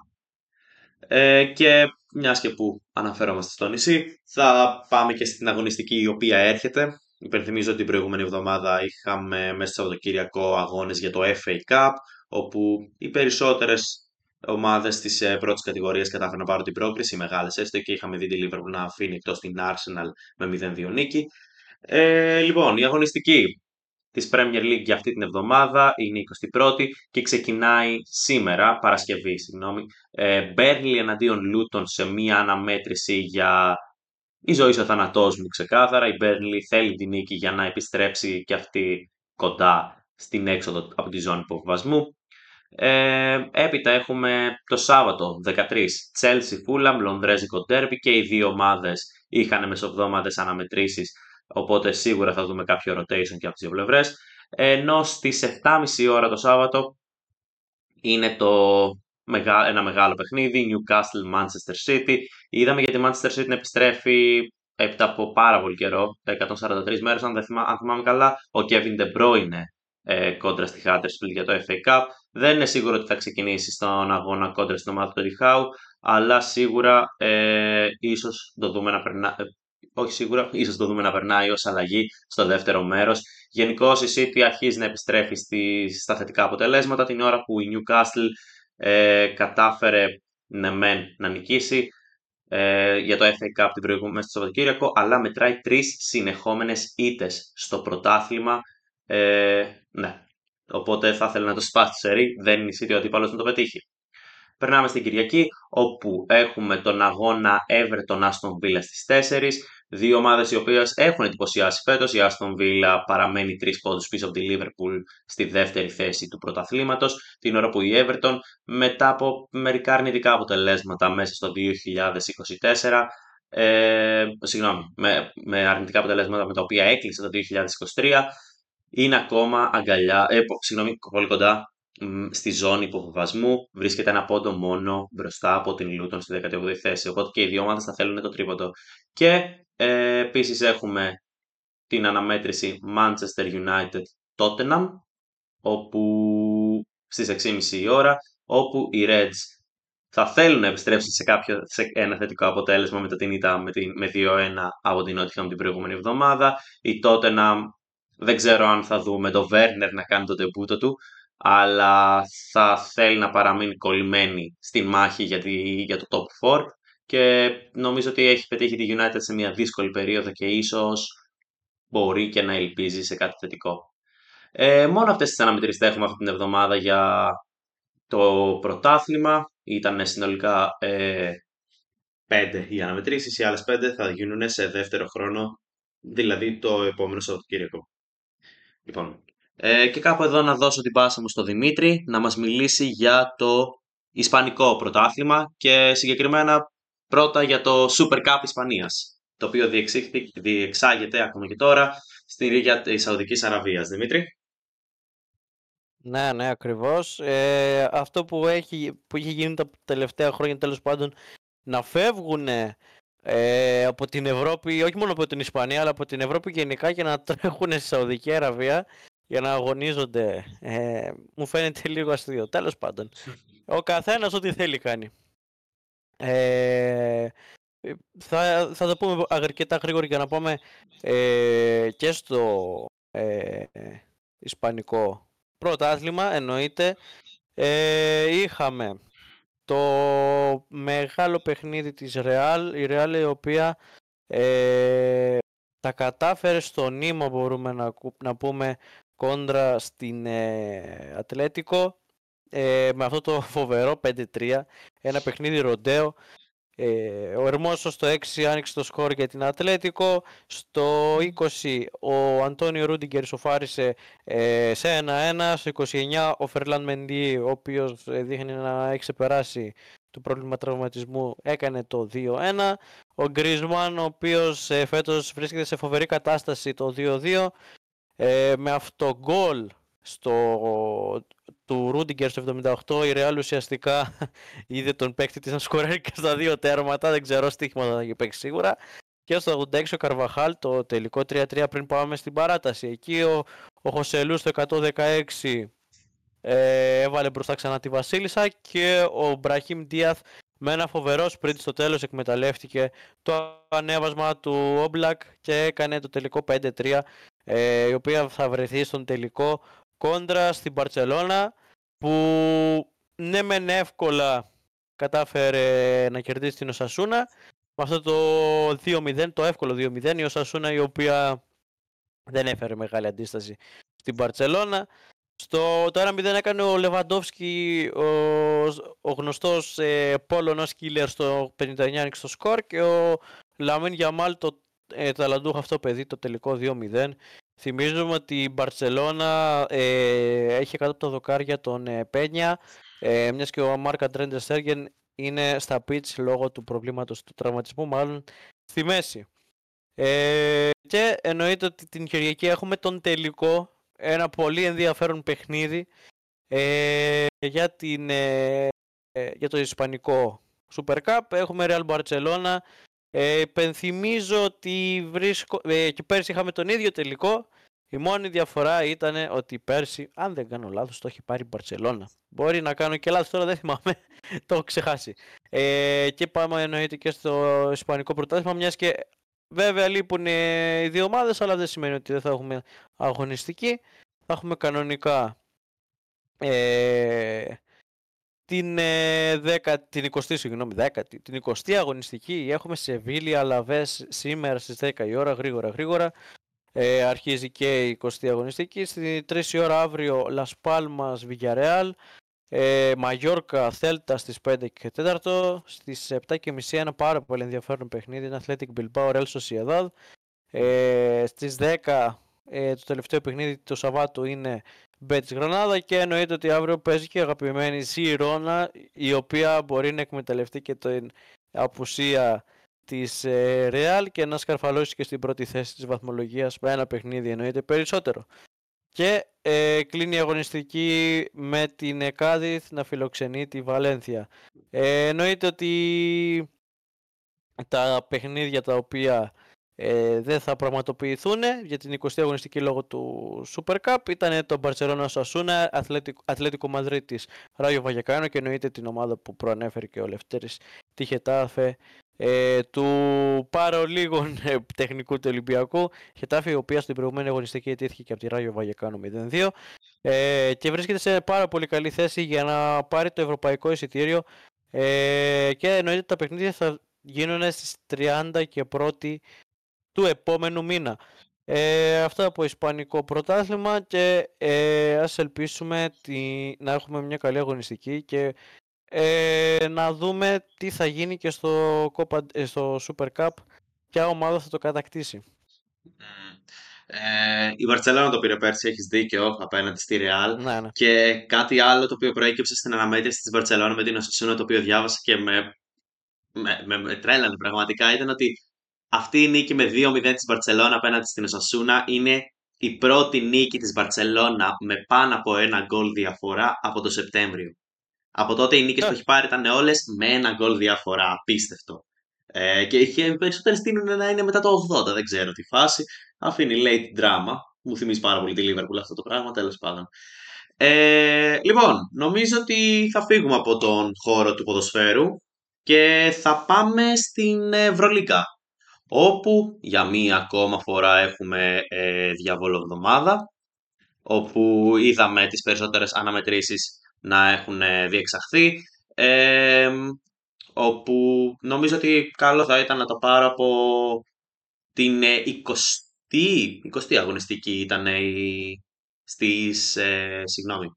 Ε, και μιας και που αναφέρομαστε στο νησί θα πάμε και στην αγωνιστική η οποία έρχεται Υπενθυμίζω ότι την προηγούμενη εβδομάδα είχαμε μέσα στο Σαββατοκύριακο αγώνες για το FA Cup, όπου οι περισσότερες ομάδες της ε, πρώτης κατηγορίας κατάφεραν να πάρουν την πρόκριση, οι μεγάλες έστω και είχαμε δει τη Liverpool να αφήνει εκτός την Arsenal με 0-2 νίκη. Ε, λοιπόν, η αγωνιστική της Premier League για αυτή την εβδομάδα είναι η 21η και ξεκινάει σήμερα, Παρασκευή, συγγνώμη, ε, Burnley εναντίον Luton σε μία αναμέτρηση για η ζωή ο θάνατός μου ξεκάθαρα. Η Μπέρνλι θέλει την νίκη για να επιστρέψει και αυτή κοντά στην έξοδο από τη ζώνη υποβασμού. Ε, έπειτα έχουμε το Σάββατο 13 Chelsea Fulham, Λονδρέζικο Derby και οι δύο ομάδες είχαν μεσοβδόμαδες αναμετρήσεις οπότε σίγουρα θα δούμε κάποιο rotation και από τις δύο πλευρές. Ενώ στις 7.30 ώρα το Σάββατο είναι το ένα μεγάλο παιχνίδι, Newcastle Manchester City. Είδαμε για τη Manchester City να επιστρέφει έπειτα από πάρα πολύ καιρό, 143 μέρες αν, θυμά, αν θυμάμαι καλά, ο Kevin De Bruyne ε, κόντρα στη Huddersfield για το FA Cup. Δεν είναι σίγουρο ότι θα ξεκινήσει στον αγώνα κόντρα στην ομάδα του Ριχάου, αλλά σίγουρα ε, ίσως το δούμε να περνάει, ε, όχι σίγουρα, ίσως το δούμε να περνάει ως αλλαγή στο δεύτερο μέρος. Γενικώς η City αρχίζει να επιστρέφει στη, στα θετικά αποτελέσματα την ώρα που η Newcastle ε, κατάφερε ναι, μεν να νικήσει ε, για το FA Cup την προηγούμενη μέσα στο Σαββατοκύριακο, αλλά μετράει τρεις συνεχόμενες ήττες στο πρωτάθλημα. Ε, ναι, Οπότε θα ήθελε να το σπάσει τη σερή. Δεν είναι ο αντίπαλος να το πετύχει. Περνάμε στην Κυριακή, όπου έχουμε τον αγώνα Everton Aston Villa στις 4. Δύο ομάδες οι οποίες έχουν εντυπωσιάσει φέτος. Η Aston Villa παραμένει τρεις πόντους πίσω από τη Liverpool στη δεύτερη θέση του πρωταθλήματος. Την ώρα που η Everton μετά από μερικά αρνητικά αποτελέσματα μέσα στο 2024 ε, συγγνώμη, με, με αρνητικά αποτελέσματα με τα οποία έκλεισε το 2023 είναι ακόμα αγκαλιά, ε, συγγνώμη, πολύ κοντά στη ζώνη υποβιβασμού. Βρίσκεται ένα πόντο μόνο μπροστά από την Λούτον στη 18η θέση. Οπότε και οι δύο ομάδες θα θέλουν το τρίποντο. Και ε, επίσης έχουμε την αναμέτρηση Manchester United Tottenham όπου στις 6.30 η ώρα όπου οι Reds θα θέλουν να επιστρέψουν σε, κάποιο, σε ένα θετικό αποτέλεσμα μετά την ήττα με, με 2-1 από την Nottingham την προηγούμενη εβδομάδα. Η Tottenham δεν ξέρω αν θα δούμε το Werner να κάνει το τεμπούτο του αλλά θα θέλει να παραμείνει κολλημένη στη μάχη για, για το top 4 και νομίζω ότι έχει πετύχει τη United σε μια δύσκολη περίοδο και ίσως μπορεί και να ελπίζει σε κάτι θετικό. Ε, μόνο αυτές τις αναμετρήσεις θα έχουμε αυτή την εβδομάδα για το πρωτάθλημα. Ήταν συνολικά ε, πέντε οι αναμετρήσεις, οι άλλες πέντε θα γίνουν σε δεύτερο χρόνο, δηλαδή το επόμενο Σαββατοκύριακο. Λοιπόν, ε, και κάπου εδώ να δώσω την πάσα μου στο Δημήτρη να μας μιλήσει για το Ισπανικό πρωτάθλημα και συγκεκριμένα πρώτα για το Super Cup Ισπανίας το οποίο διεξάγεται ακόμα και τώρα στην Ρίγια της Σαουδικής Αραβίας. Δημήτρη. Ναι, ναι, ακριβώς. Ε, αυτό που έχει, που έχει γίνει τα τελευταία χρόνια τέλος πάντων να φεύγουν ε, από την Ευρώπη, όχι μόνο από την Ισπανία, αλλά από την Ευρώπη γενικά και να τρέχουν στη Σαουδική Αραβία για να αγωνίζονται. Ε, μου φαίνεται λίγο αστείο. Τέλος πάντων. Ο καθένας ό,τι θέλει κάνει. Ε, θα, θα το πούμε αρκετά γρήγορα για να πούμε ε, και στο ε, Ισπανικό πρωτάθλημα εννοείται ε, είχαμε το μεγάλο παιχνίδι της Real η Real η οποία ε, τα κατάφερε στο νήμα μπορούμε να, να πούμε κόντρα στην ε, Ατλέτικο ε, με αυτό το φοβερό 5-3 ένα παιχνίδι ροντέο ε, ο Ερμόσο στο 6 άνοιξε το σκορ για την Ατλέτικο. Στο 20 ο Αντώνιο Ρούντιγκερ σοφάρισε ε, σε 1-1. Στο 29 ο Φερλάν Μεντί, ο οποίος ε, δείχνει να έχει ξεπεράσει το πρόβλημα τραυματισμού, έκανε το 2-1. Ο Γκρισμάν, ο οποίος ε, φέτος βρίσκεται σε φοβερή κατάσταση το 2-2. Ε, με αυτό γκολ στο, του Ρούντιγκερ στο 78 η Real ουσιαστικά είδε τον παίκτη της να σκοράρει και στα δύο τέρματα. Δεν ξέρω στοίχημα θα έχει παίξει σίγουρα. Και στο 86 ο Καρβαχάλ το τελικό 3-3 πριν πάμε στην παράταση. Εκεί ο, ο Χωσελού στο 116 ε, έβαλε μπροστά ξανά τη Βασίλισσα και ο Μπραχίμ Ντίαθ με ένα φοβερό σπριντ στο τέλος εκμεταλλεύτηκε το ανέβασμα του Όμπλακ και έκανε το τελικό 5-3 ε, η οποία θα βρεθεί στον τελικό κόντρα στην Παρσελώνα που ναι μεν εύκολα κατάφερε να κερδίσει την Οσασούνα. Με αυτό το 2-0, το εύκολο 2-0 η Οσασούνα η οποία δεν έφερε μεγάλη αντίσταση στην Παρσελώνα στο το 1-0 έκανε ο Λεβαντόφσκι, ο, ο γνωστός ε, Πόλωνος Κίλερ στο 59 άνοιξε το σκορ και ο Λαμίν Γιαμάλ το ε, ταλαντούχο αυτό παιδί το τελικό 2-0 Θυμίζουμε ότι η Μπαρσελώνα ε, έχει κάτω από τα δοκάρια τον ε, Πένια, ε, μιας και ο Μάρκα Τρέντερ Στέργεν είναι στα pitch λόγω του προβλήματος του τραυματισμού, μάλλον στη μέση. Ε, και εννοείται ότι την Κυριακή έχουμε τον τελικό, ένα πολύ ενδιαφέρον παιχνίδι ε, για, την, ε, για το Ισπανικό Super Cup. Έχουμε Real Barcelona ε, υπενθυμίζω ότι βρίσκω... Ε, και πέρσι είχαμε τον ίδιο τελικό. Η μόνη διαφορά ήταν ότι πέρσι, αν δεν κάνω λάθος, το έχει πάρει η Μπαρσελώνα. Μπορεί να κάνω και λάθος τώρα, δεν θυμάμαι. το έχω ξεχάσει. Ε, και πάμε εννοείται και στο Ισπανικό πρωτάθλημα, μιας και βέβαια λείπουν οι δύο ομάδες, αλλά δεν σημαίνει ότι δεν θα έχουμε αγωνιστική. Θα έχουμε κανονικά ε, την, ε, 10, την 20η, συγγνώμη, 10, την 20η αγωνιστική έχουμε σε Βίλια Λαβές σήμερα στις 10 η ώρα, γρήγορα γρήγορα. ε, αρχίζει και η 20η αγωνιστική. Στη 3 η ώρα αύριο Las Palmas Villarreal. Ε, Μαγιόρκα Θέλτα στις 5 και 4. Στις 7 και μισή ένα πάρα πολύ ενδιαφέρον παιχνίδι. Είναι Athletic Bilbao Real Sociedad. Ε, στις 10 ε, το τελευταίο παιχνίδι του Σαββάτου είναι Μπέτς Γρανάδα και εννοείται ότι αύριο παίζει και η αγαπημένη Σιρόνα η οποία μπορεί να εκμεταλλευτεί και την απουσία της ε, Real και να σκαρφαλώσει και στην πρώτη θέση της βαθμολογίας με ένα παιχνίδι εννοείται περισσότερο. Και ε, κλείνει η αγωνιστική με την Εκάδιθ να φιλοξενεί τη Βαλένθια. Ε, εννοείται ότι τα παιχνίδια τα οποία ε, δεν θα πραγματοποιηθούν για την 20η αγωνιστική λόγω του Super Cup ήταν το Barcelona Σασούνα, Αθλέτικο Μαδρίτης, Ράγιο Βαγιακάνο και εννοείται την ομάδα που προανέφερε και ο Λευτέρης Τιχετάφε ε, του παρολίγων ε, τεχνικού του Ολυμπιακού. Χετάφη, η οποία στην προηγούμενη αγωνιστική ετήθηκε και από τη Ράγιο Βαγεκάνο 0-2 ε, και βρίσκεται σε πάρα πολύ καλή θέση για να πάρει το ευρωπαϊκό εισιτήριο ε, και εννοείται τα παιχνίδια θα γίνουν στις 30 και 1 του επόμενου μήνα. Ε, αυτά από Ισπανικό πρωτάθλημα και ε, ας ελπίσουμε τη, να έχουμε μια καλή αγωνιστική και ε, να δούμε τι θα γίνει και στο, Copa, ε, στο Super Cup, ποια ομάδα θα το κατακτήσει. Ε, η Βαρτσελόνα το πήρε πέρσι, έχεις δίκιο, απέναντι στη Real. Ναι, ναι. Και κάτι άλλο το οποίο προέκυψε στην αναμέτρηση της Βαρτσελόνα με την Οσασούνα, το οποίο διάβασα και με, με, με, με τρέλανε πραγματικά, ήταν ότι αυτή η νίκη με 2-0 της Βαρτσελόνα απέναντι στην Οσασούνα είναι η πρώτη νίκη της Βαρτσελόνα με πάνω από ένα γκολ διαφορά από το Σεπτέμβριο. Από τότε οι νίκες που έχει πάρει ήταν όλες με ένα γκολ διαφορά. Απίστευτο. Ε, και είχε περισσότερες τείνουν να είναι μετά το 80. Δεν ξέρω τι φάση. Αφήνει late drama. Μου θυμίζει πάρα πολύ τη Liverpool αυτό το πράγμα. Τέλος πάντων. Ε, λοιπόν, νομίζω ότι θα φύγουμε από τον χώρο του ποδοσφαίρου και θα πάμε στην Ευρωλίκα όπου για μία ακόμα φορά έχουμε ε, διαβολοβδομάδα όπου είδαμε τις περισσότερες αναμετρήσεις να έχουν ε, διεξαχθεί. όπου νομίζω ότι καλό θα ήταν να το πάρω από την 20η, ε, 20η αγωνιστική ήταν η, στις, ε, συγγνώμη,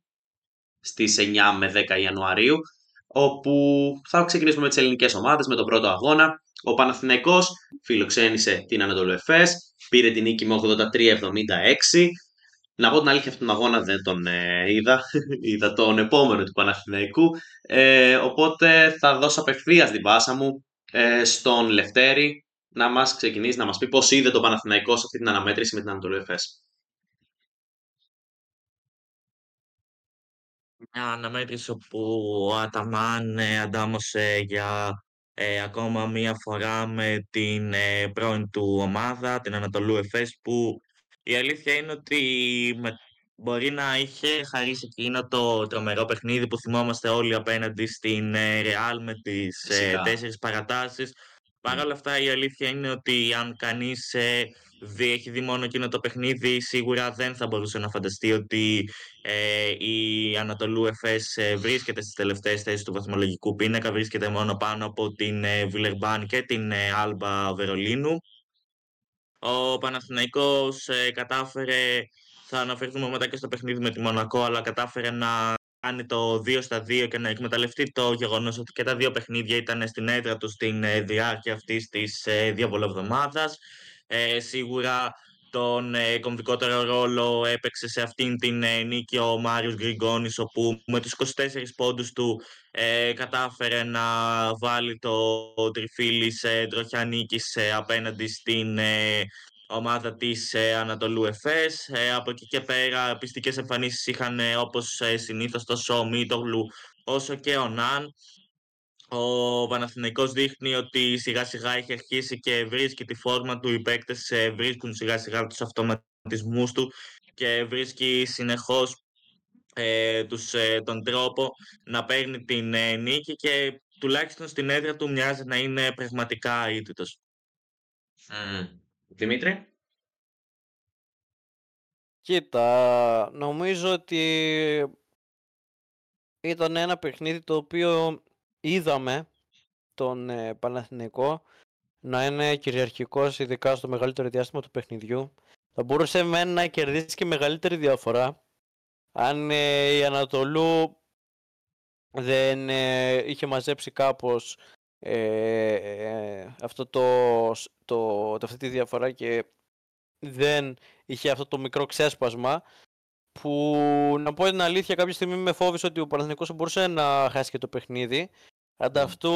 στις 9 με 10 Ιανουαρίου όπου θα ξεκινήσουμε με τις ελληνικές ομάδες με τον πρώτο αγώνα. Ο Παναθηναϊκός φιλοξένησε την Ανατολού Εφές, πήρε την νίκη με 83-76 να πω την αλήθεια αυτόν τον αγώνα δεν τον ε, είδα. είδα τον επόμενο του Παναθηναϊκού. Ε, οπότε θα δώσω απευθείας την πάσα μου ε, στον Λευτέρη να μας ξεκινήσει να μας πει πώς είδε το Παναθηναϊκό σε αυτή την αναμέτρηση με την Ανατολή Εφές. Μια αναμέτρηση όπου ο Αταμάν ε, αντάμωσε για ε, ακόμα μία φορά με την ε, πρώην του ομάδα, την Ανατολού Εφές, που η αλήθεια είναι ότι με... μπορεί να είχε χαρίσει εκείνο το τρομερό παιχνίδι που θυμόμαστε όλοι απέναντι στην Real με τις ε, τέσσερις παρατάσεις. Παρ' όλα αυτά η αλήθεια είναι ότι αν κανείς ε, δει, έχει δει μόνο εκείνο το παιχνίδι σίγουρα δεν θα μπορούσε να φανταστεί ότι ε, η Ανατολού Εφές ε, βρίσκεται στις τελευταίες θέσεις του βαθμολογικού πίνακα, βρίσκεται μόνο πάνω από την ε, Βιλερμπάν και την Άλμπα Βερολίνου. Ο Παναθηναϊκός ε, κατάφερε, θα αναφερθούμε μετά και στο παιχνίδι με τη Μονακό, αλλά κατάφερε να κάνει το 2 στα 2 και να εκμεταλλευτεί το γεγονός ότι και τα δύο παιχνίδια ήταν στην έδρα του στην ε, διάρκεια αυτής της ε, διαβολοβδομάδας. Ε, σίγουρα τον ε, κομβικότερο ρόλο έπαιξε σε αυτήν την ε, νίκη ο Μάριος Γκριγκόνης όπου με τους 24 πόντους του ε, κατάφερε να βάλει το τριφύλι σε τροχιά νίκης απέναντι στην ομάδα της Ανατολού Εφές. από εκεί και πέρα πιστικές εμφανίσεις είχαν όπως συνήθως τόσο ο Μίτογλου όσο και ο Ναν. Ο Παναθηναϊκός δείχνει ότι σιγά σιγά έχει αρχίσει και βρίσκει τη φόρμα του. Οι παίκτες ε, βρίσκουν σιγά σιγά τους αυτοματισμούς του και βρίσκει συνεχώς ε, τους, ε, τον τρόπο να παίρνει την ε, νίκη και τουλάχιστον στην έδρα του μοιάζει να είναι πραγματικά ήττητος. Mm. Δημήτρη. Κοίτα, νομίζω ότι ήταν ένα παιχνίδι το οποίο είδαμε τον ε, Παναθηναϊκό να είναι κυριαρχικός ειδικά στο μεγαλύτερο διάστημα του παιχνιδιού θα μπορούσε με να κερδίσει και μεγαλύτερη διαφορά αν ε, η Ανατολού δεν ε, είχε μαζέψει κάπως ε, αυτό το, το, το, αυτή τη διαφορά και δεν είχε αυτό το μικρό ξέσπασμα που να πω την αλήθεια κάποια στιγμή με φόβησε ότι ο Παναθηναϊκός μπορούσε να χάσει και το παιχνίδι ανταυτού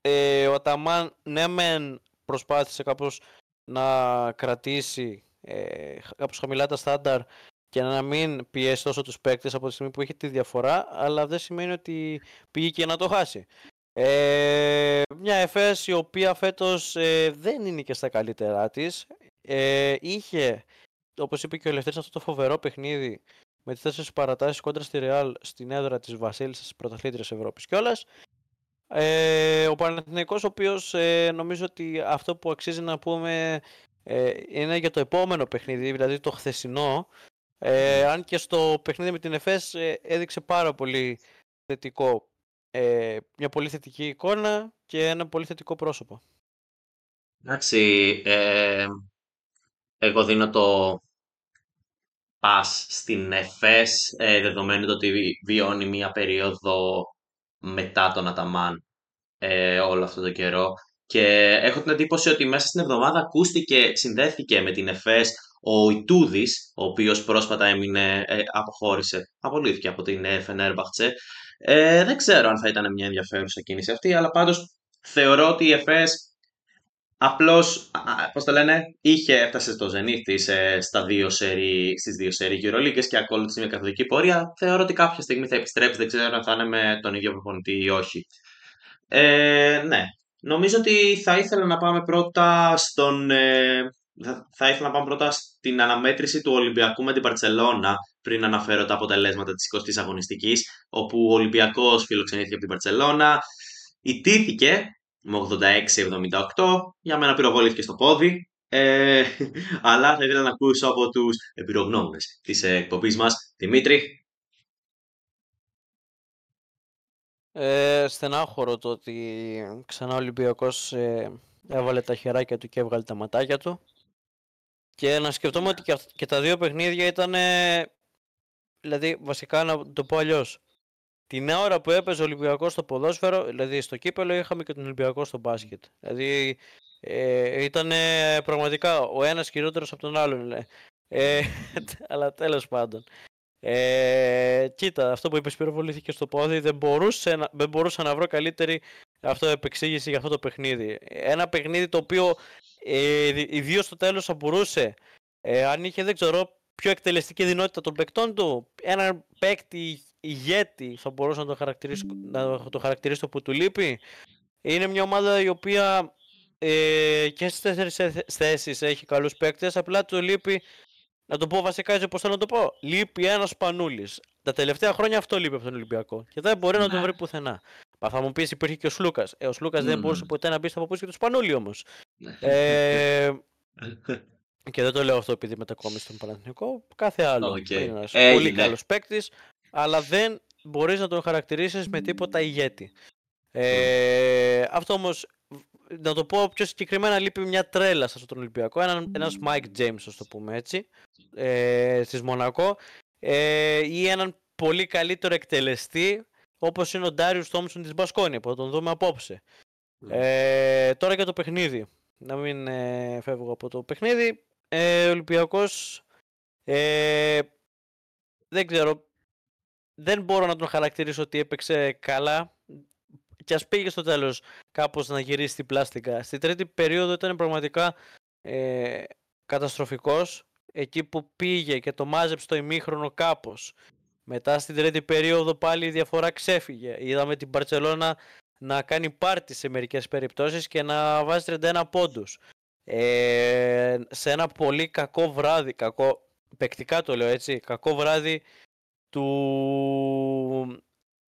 ε, ο Αταμάν ναι μεν προσπάθησε κάπως να κρατήσει ε, κάπως χαμηλά τα στάνταρ και να μην πιέσει τόσο τους παίκτες από τη στιγμή που είχε τη διαφορά αλλά δεν σημαίνει ότι πήγε και να το χάσει. Ε, μια ΕΦΕΣ η οποία φέτος ε, δεν είναι και στα καλύτερά της. Ε, είχε όπως είπε και ο Ελευθέρης αυτό το φοβερό παιχνίδι με τις τέσσερις παρατάσεις κόντρα στη Ρεάλ στην έδρα της Βασίλισσας πρωταθλήτριας Ευρώπης κιόλας. Ε, ο Παναθηναϊκός ο οποίος ε, νομίζω ότι αυτό που αξίζει να πούμε ε, είναι για το επόμενο παιχνίδι, δηλαδή το χθεσινό. Ε, αν και στο παιχνίδι με την ΕΦΕΣ ε, έδειξε πάρα πολύ θετικό ε, μια πολύ θετική εικόνα και ένα πολύ θετικό πρόσωπο. Εντάξει, ε, εγώ δίνω το πας στην ΕΦΕΣ ε, δεδομένου το ότι βιώνει μια περίοδο μετά τον Αταμάν ε, όλο αυτό το καιρό και έχω την εντύπωση ότι μέσα στην εβδομάδα ακούστηκε, συνδέθηκε με την ΕΦΕΣ ο Ιτούδης, ο οποίος πρόσφατα έμεινε, ε, αποχώρησε, απολύθηκε από την Φενέρμπαχτσε. Ε, δεν ξέρω αν θα ήταν μια ενδιαφέρουσα κίνηση αυτή, αλλά πάντως θεωρώ ότι η ΕΦΕΣ απλώς, πώς το λένε, είχε, έφτασε στο Zenith της ε, στα δύο σερί, στις δύο σερί Euroleague και ακολούθησε μια καθοδική πορεία. Θεωρώ ότι κάποια στιγμή θα επιστρέψει, δεν ξέρω αν θα είναι με τον ίδιο προπονητή ή όχι. Ε, ναι, νομίζω ότι θα ήθελα να πάμε πρώτα στον... Ε, θα ήθελα να πάμε πρώτα στην αναμέτρηση του Ολυμπιακού με την Παρτσελώνα πριν αναφέρω τα αποτελέσματα της 20ης αγωνιστικής όπου ο Ολυμπιακός φιλοξενήθηκε από την Παρτσελώνα ιτήθηκε με 86-78 για μένα πυροβολήθηκε στο πόδι ε, αλλά θα ήθελα να ακούσω από τους εμπειρογνώμες της εκπομπής μας Δημήτρη Ε, στενάχωρο το ότι ξανά ο Ολυμπιακός ε, έβαλε τα χεράκια του και έβγαλε τα ματάκια του. Και να σκεφτούμε ότι και, τα δύο παιχνίδια ήταν. Δηλαδή, βασικά να το πω αλλιώς. Την ώρα που έπαιζε ο Ολυμπιακός στο ποδόσφαιρο, δηλαδή στο κύπελο, είχαμε και τον Ολυμπιακό στο μπάσκετ. Δηλαδή, ε, ήταν πραγματικά ο ένας χειρότερος από τον άλλον. Ε, αλλά τέλος πάντων. Ε, κοίτα, αυτό που είπες πυροβολήθηκε στο πόδι, δεν, μπορούσε να, δεν μπορούσα να βρω καλύτερη αυτό επεξήγηση για αυτό το παιχνίδι. Ένα παιχνίδι το οποίο ε, ιδίω στο τέλος θα μπορούσε, ε, αν είχε δεν ξέρω πιο εκτελεστική δυνότητα των παικτών του, έναν παίκτη ηγέτη θα μπορούσε να το χαρακτηρίσω, να το χαρακτηρίσω που του λείπει. Είναι μια ομάδα η οποία ε, και στις τέσσερις θέσεις έχει καλούς παίκτες, απλά του λείπει να το πω βασικά έτσι όπως θέλω να το πω. Λείπει ένας Σπανούλη. Τα τελευταία χρόνια αυτό λείπει από τον Ολυμπιακό. Και δεν μπορεί να τον ναι. βρει πουθενά. Μα θα μου πεις υπήρχε και ο Σλούκας. Ε, ο Σλούκας δεν μπορούσε ποτέ να μπει στα παπούτσια τους Σπανούλη όμως. Ναι. ε, και δεν το λέω αυτό επειδή μετακόμισε στον Παναθηνικό. Κάθε άλλο. Okay. Είναι ένας πολύ καλός παίκτης, αλλά δεν μπορείς να τον χαρακτηρίσεις με τίποτα ηγέτη. Ε, αυτό όμως να το πω πιο συγκεκριμένα, λείπει μια τρέλα σε αυτόν τον Ολυμπιακό. Ένα, ένας Mike James, ας το πούμε έτσι, ε, στις Μονακό. Ε, ή έναν πολύ καλύτερο εκτελεστή, όπως είναι ο Ντάριους Τόμσον της Μπασκόνια, που θα τον δούμε απόψε. Ε, τώρα για το παιχνίδι. Να μην ε, φεύγω από το παιχνίδι. Ε, ο Ολυμπιακός ε, δεν ξέρω δεν μπορώ να τον χαρακτηρίσω ότι έπαιξε καλά και ας πήγε στο τέλος κάπως να γυρίσει την πλάστικα. Στη τρίτη περίοδο ήταν πραγματικά ε, καταστροφικός. Εκεί που πήγε και το μάζεψε το ημίχρονο κάπως. Μετά στην τρίτη περίοδο πάλι η διαφορά ξέφυγε. Είδαμε την Παρσελώνα να κάνει πάρτι σε μερικές περιπτώσεις και να βάζει 31 πόντους. Ε, σε ένα πολύ κακό βράδυ, κακό, παικτικά το λέω έτσι, κακό βράδυ του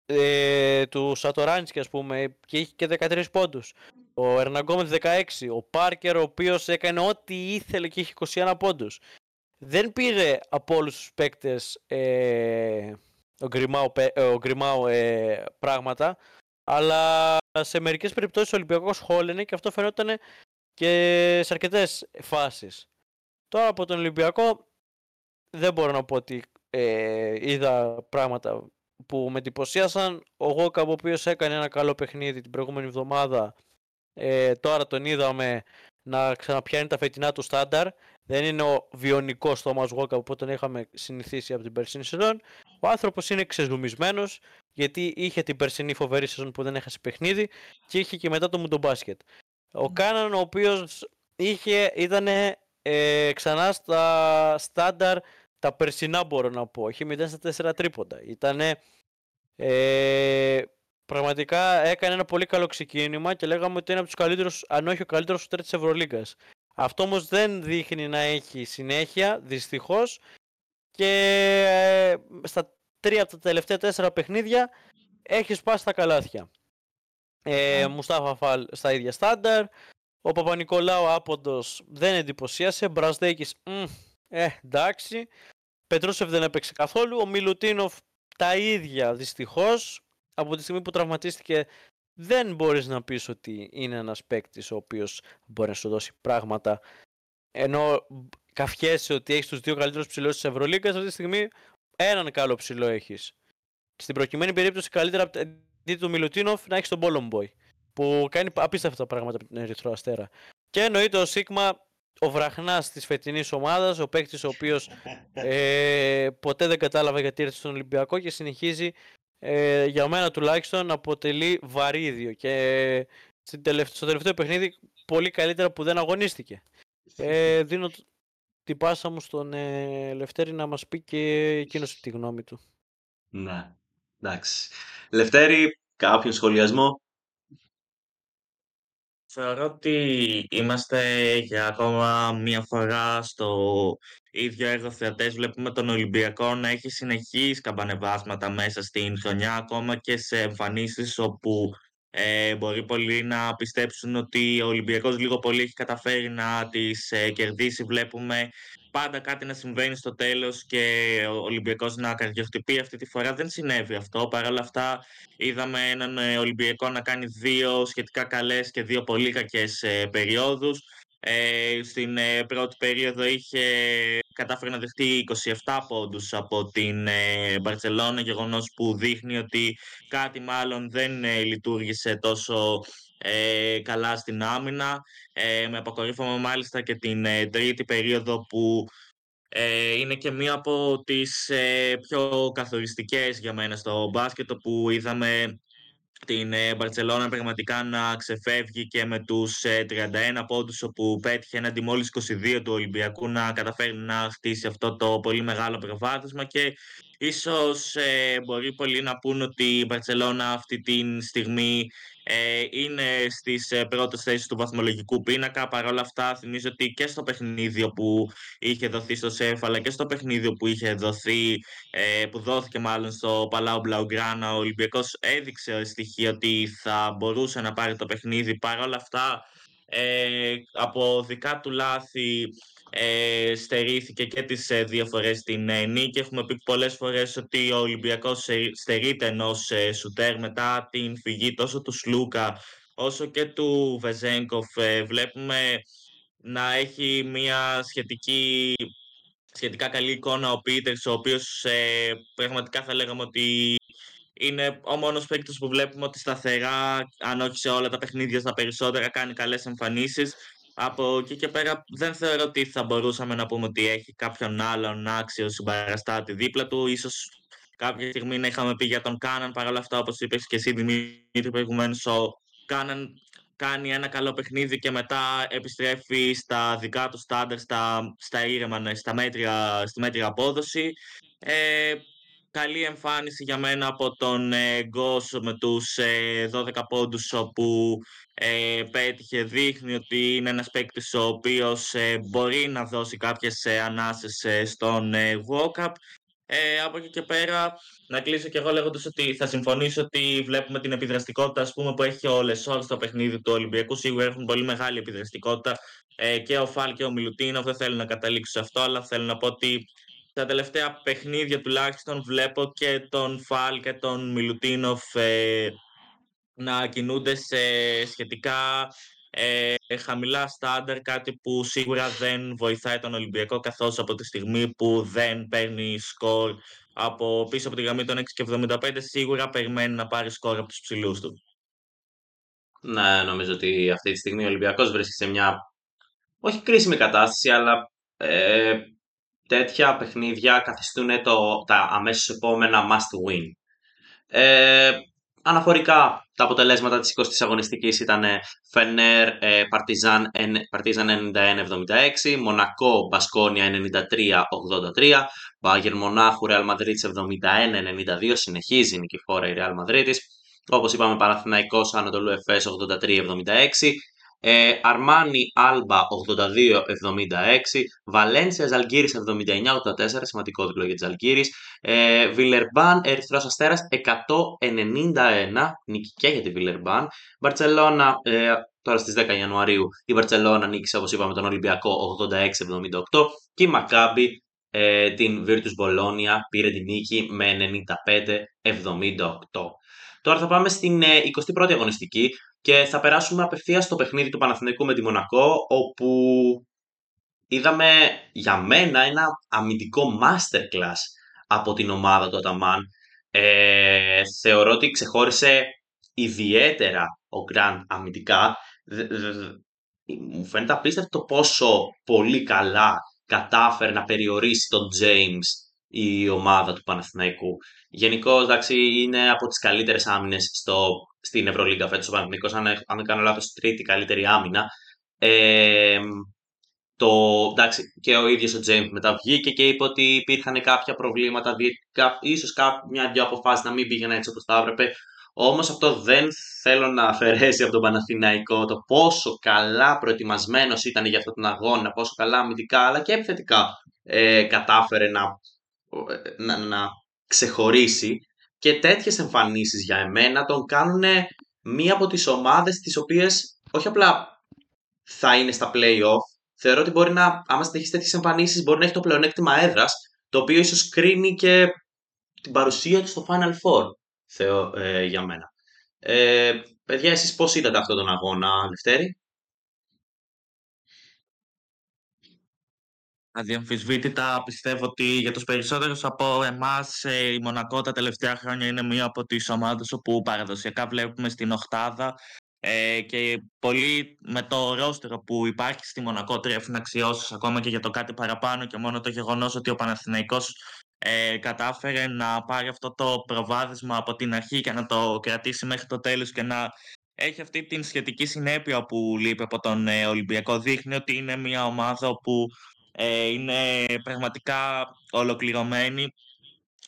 ε, του Σατοράνσκι ας πούμε και είχε και 13 πόντους. Ο Ερναγκό με 16. Ο Πάρκερ ο οποίος έκανε ό,τι ήθελε και είχε 21 πόντους. Δεν πήρε από όλους τους παίκτες ε, ο Γκριμάου, ο ε, πράγματα αλλά σε μερικές περιπτώσεις ο Ολυμπιακός χόλαινε και αυτό φαινόταν και σε αρκετές φάσεις. Τώρα από τον Ολυμπιακό δεν μπορώ να πω ότι ε, είδα πράγματα που με εντυπωσίασαν. Ο Γόκαμπ ο οποίος έκανε ένα καλό παιχνίδι την προηγούμενη εβδομάδα ε, τώρα τον είδαμε να ξαναπιάνει τα φετινά του στάνταρ. Δεν είναι ο βιονικός Thomas Walker που τον είχαμε συνηθίσει από την περσινή σεζόν. Ο άνθρωπος είναι ξεζουμισμένος γιατί είχε την περσινή φοβερή σεζόν που δεν έχασε παιχνίδι και είχε και μετά το μουντομπάσκετ. Ο Κάναν, ο οποίος ήταν ε, ξανά στα στάνταρ τα περσινά μπορώ να πω. Είχε 0 στα 4 τρίποντα. Ήτανε ε, πραγματικά έκανε ένα πολύ καλό ξεκίνημα και λέγαμε ότι είναι από τους καλύτερους, αν όχι ο καλύτερος σουτέρ της Ευρωλίγκας. Αυτό όμως δεν δείχνει να έχει συνέχεια, δυστυχώς. Και ε, στα τρία από τα τελευταία τέσσερα παιχνίδια έχει σπάσει τα καλάθια. Ε, Μουστάφα Φαλ στα ίδια στάνταρ. Ο Παπα-Νικολάου άποντος δεν εντυπωσίασε. Μπρασδέκη, ε, εντάξει. Πετρούσεφ δεν έπαιξε καθόλου. Ο Μιλουτίνοφ τα ίδια δυστυχώς από τη στιγμή που τραυματίστηκε δεν μπορείς να πεις ότι είναι ένας παίκτης ο οποίος μπορεί να σου δώσει πράγματα ενώ καφιέσαι ότι έχεις τους δύο καλύτερους ψηλούς της Ευρωλίγκας αυτή τη στιγμή έναν καλό ψηλό έχεις. Στην προκειμένη περίπτωση καλύτερα από την του Μιλουτίνοφ να έχεις τον Μπόλον που κάνει απίστευτα πράγματα με την Ερυθρό Αστέρα. Και εννοείται ο Σίγμα ο βραχνάς της φετινής ομάδας, ο παίκτης ο οποίος ε, ποτέ δεν κατάλαβε γιατί ήρθε στον Ολυμπιακό και συνεχίζει ε, για μένα τουλάχιστον αποτελεί βαρύδιο και στο τελευταίο παιχνίδι πολύ καλύτερα που δεν αγωνίστηκε. Ε, δίνω την πάσα μου στον ε, Λευτέρη να μας πει και εκείνος τη γνώμη του. Ναι, εντάξει. Λευτέρη, κάποιον σχολιασμό; Θεωρώ ότι είμαστε για ακόμα μία φορά στο ίδιο έργο θεατές. Βλέπουμε τον Ολυμπιακό να έχει συνεχείς καμπανεβάσματα μέσα στην χρονιά, ακόμα και σε εμφανίσεις όπου ε, μπορεί πολλοί να πιστέψουν ότι ο Ολυμπιακός λίγο πολύ έχει καταφέρει να τις ε, κερδίσει. Βλέπουμε πάντα κάτι να συμβαίνει στο τέλος και ο Ολυμπιακός να καρδιοχτυπεί. Αυτή τη φορά δεν συνέβη αυτό. Παρ' όλα αυτά είδαμε έναν ε, Ολυμπιακό να κάνει δύο σχετικά καλές και δύο πολύ κακές ε, περιόδους. Ε, στην ε, πρώτη περίοδο είχε κατάφερε να δεχτεί 27 πόντους από την ε, Μπαρτσελώνα, γεγονός που δείχνει ότι κάτι μάλλον δεν ε, λειτουργήσε τόσο ε, καλά στην άμυνα. Ε, με αποκορύφωμα μάλιστα και την ε, τρίτη περίοδο που ε, είναι και μία από τις πιο καθοριστικές για μένα στο μπάσκετ, που είδαμε την Μπαρτσελώνα πραγματικά να ξεφεύγει και με τους 31 πόντους όπου πέτυχε έναντι μόλις 22 του Ολυμπιακού να καταφέρει να χτίσει αυτό το πολύ μεγάλο προβάδισμα και ίσως μπορεί πολλοί να πούν ότι η Μπαρτσελώνα αυτή τη στιγμή ε, είναι στις ε, πρώτες θέσεις του βαθμολογικού πίνακα. Παρ' όλα αυτά θυμίζω ότι και στο παιχνίδι που είχε δοθεί στο ΣΕΦ αλλά και στο παιχνίδι που είχε δοθεί, ε, που δόθηκε μάλλον στο Παλάου Μπλαουγκράνα, ο Ολυμπιακός έδειξε στοιχεία ότι θα μπορούσε να πάρει το παιχνίδι. Παρ' όλα αυτά ε, από δικά του λάθη ε, στερήθηκε και τις ε, δύο φορές την ε, νίκη. Έχουμε πει πολλές φορές ότι ο Ολυμπιακός στερείται ενός ε, σουτέρ μετά την φυγή τόσο του Σλούκα όσο και του Βεζέγκοφ. Ε, βλέπουμε να έχει μια σχετική σχετικά καλή εικόνα ο Πίτερς, ο οποίος πραγματικά θα λέγαμε ότι είναι ο μόνος παίκτης που βλέπουμε ότι σταθερά, αν όχι σε όλα τα παιχνίδια, στα περισσότερα κάνει καλές εμφανίσεις. Από εκεί και πέρα δεν θεωρώ ότι θα μπορούσαμε να πούμε ότι έχει κάποιον άλλον άξιο συμπαραστάτη δίπλα του. Ίσως κάποια στιγμή να είχαμε πει για τον Κάναν. Παρ' όλα αυτά, όπως είπες και εσύ Δημήτρη προηγουμένως, ο Κάναν κάνει ένα καλό παιχνίδι και μετά επιστρέφει στα δικά του στάνταρ, στα, στα ήρεμα, ναι, στα μέτρια, στη μέτρια απόδοση. Ε, καλή εμφάνιση για μένα από τον ε, Γκος με τους ε, 12 πόντους όπου ε, πέτυχε, δείχνει ότι είναι ένας παίκτης ο οποίος ε, μπορεί να δώσει κάποιες ε, ανάσες ε, στον ε, Ε, από εκεί και πέρα, να κλείσω και εγώ λέγοντας ότι θα συμφωνήσω ότι βλέπουμε την επιδραστικότητα ας πούμε, που έχει ο Λεσόρ στο παιχνίδι του Ολυμπιακού. Σίγουρα έχουν πολύ μεγάλη επιδραστικότητα ε, και ο Φάλ και ο Μιλουτίνο. Δεν θέλω να καταλήξω σε αυτό, αλλά θέλω να πω ότι τα τελευταία παιχνίδια τουλάχιστον βλέπω και τον Φάλ και τον Μιλουτίνοφ ε, να κινούνται σε σχετικά ε, χαμηλά στάνταρ, κάτι που σίγουρα δεν βοηθάει τον Ολυμπιακό, καθώς από τη στιγμή που δεν παίρνει σκορ από πίσω από τη γραμμή των 6,75, σίγουρα περιμένει να πάρει σκορ από τους ψηλούς του. Ναι, νομίζω ότι αυτή τη στιγμή ο Ολυμπιακός βρίσκεται σε μια όχι κρίσιμη κατάσταση, αλλά ε, τέτοια παιχνίδια καθιστούν το, τα αμέσως επόμενα must win. Ε, αναφορικά τα αποτελέσματα της 20ης αγωνιστικής ήταν Φενέρ Παρτιζάν, Παρτιζάν 91-76, Μονακό Μπασκόνια 93-83, Μπάγερ Μονάχου Ρεάλ Μαδρίτης 71-92, συνεχίζει η νικηφόρα η Ρεάλ Μαδρίτης, όπως είπαμε Παναθηναϊκός Ανατολού Εφές 83-76, ε, Αρμάνι Άλμπα 82-76, Βαλένσια Ζαλγκύρης 79-84, σημαντικό διπλό για Ζαλγκύρης, ε, Βιλερμπάν Ερυθρός Αστέρας 191, νίκη και για τη Βιλερμπάν, Μπαρτσελώνα ε, τώρα στις 10 Ιανουαρίου η Μπαρτσελώνα νίκησε όπως είπαμε τον Ολυμπιακό 86-78 και η Μακάμπη ε, την Virtus Bologna πήρε την νίκη με 95-78. Τώρα θα πάμε στην 21η ε, αγωνιστική και θα περάσουμε απευθείας στο παιχνίδι του Παναθηναϊκού με τη Μονακό, όπου είδαμε για μένα ένα αμυντικό masterclass από την ομάδα του Αταμάν. Ε, θεωρώ ότι ξεχώρισε ιδιαίτερα ο Γκραντ αμυντικά. Μου φαίνεται απίστευτο πόσο πολύ καλά κατάφερε να περιορίσει τον James η ομάδα του Παναθηναϊκού. Γενικώς, εντάξει, είναι από τις καλύτερες άμυνες στην Ευρωλίγκα φέτος ο Παναθηναϊκός, αν, αν δεν κάνω λάθος, τρίτη καλύτερη άμυνα. Ε, το, εντάξει, και ο ίδιος ο Τζέιμς μετά βγήκε και είπε ότι υπήρχαν κάποια προβλήματα, ίσως μια-δυο αποφάσεις να μην πήγαιναν έτσι όπως θα έπρεπε. Όμως αυτό δεν θέλω να αφαιρέσει από τον Παναθηναϊκό το πόσο καλά προετοιμασμένος ήταν για αυτόν τον αγώνα, πόσο καλά αμυντικά αλλά και επιθετικά ε, κατάφερε να να, να ξεχωρίσει και τέτοιες εμφανίσεις για εμένα τον κάνουν μία από τις ομάδες τις οποίες όχι απλά θα είναι στα play-off, θεωρώ ότι μπορεί να, άμα συνεχίσεις τέτοιες εμφανίσεις, μπορεί να έχει το πλεονέκτημα έδρας, το οποίο ίσως κρίνει και την παρουσία του στο Final Four, θεω, ε, για μένα. Ε, παιδιά, εσείς πώς είδατε αυτόν τον αγώνα, Λευτέρη; Αδιαμφισβήτητα πιστεύω ότι για τους περισσότερους από εμάς ε, η Μονακό τα τελευταία χρόνια είναι μία από τις ομάδες όπου παραδοσιακά βλέπουμε στην οχτάδα ε, και πολύ με το ρόστερο που υπάρχει στη Μονακό τρέφουν αξιώσεις ακόμα και για το κάτι παραπάνω και μόνο το γεγονός ότι ο Παναθηναϊκός ε, κατάφερε να πάρει αυτό το προβάδισμα από την αρχή και να το κρατήσει μέχρι το τέλος και να έχει αυτή την σχετική συνέπεια που λείπει από τον ε, Ολυμπιακό. Δείχνει ότι είναι μια ομάδα που ε, είναι πραγματικά ολοκληρωμένη.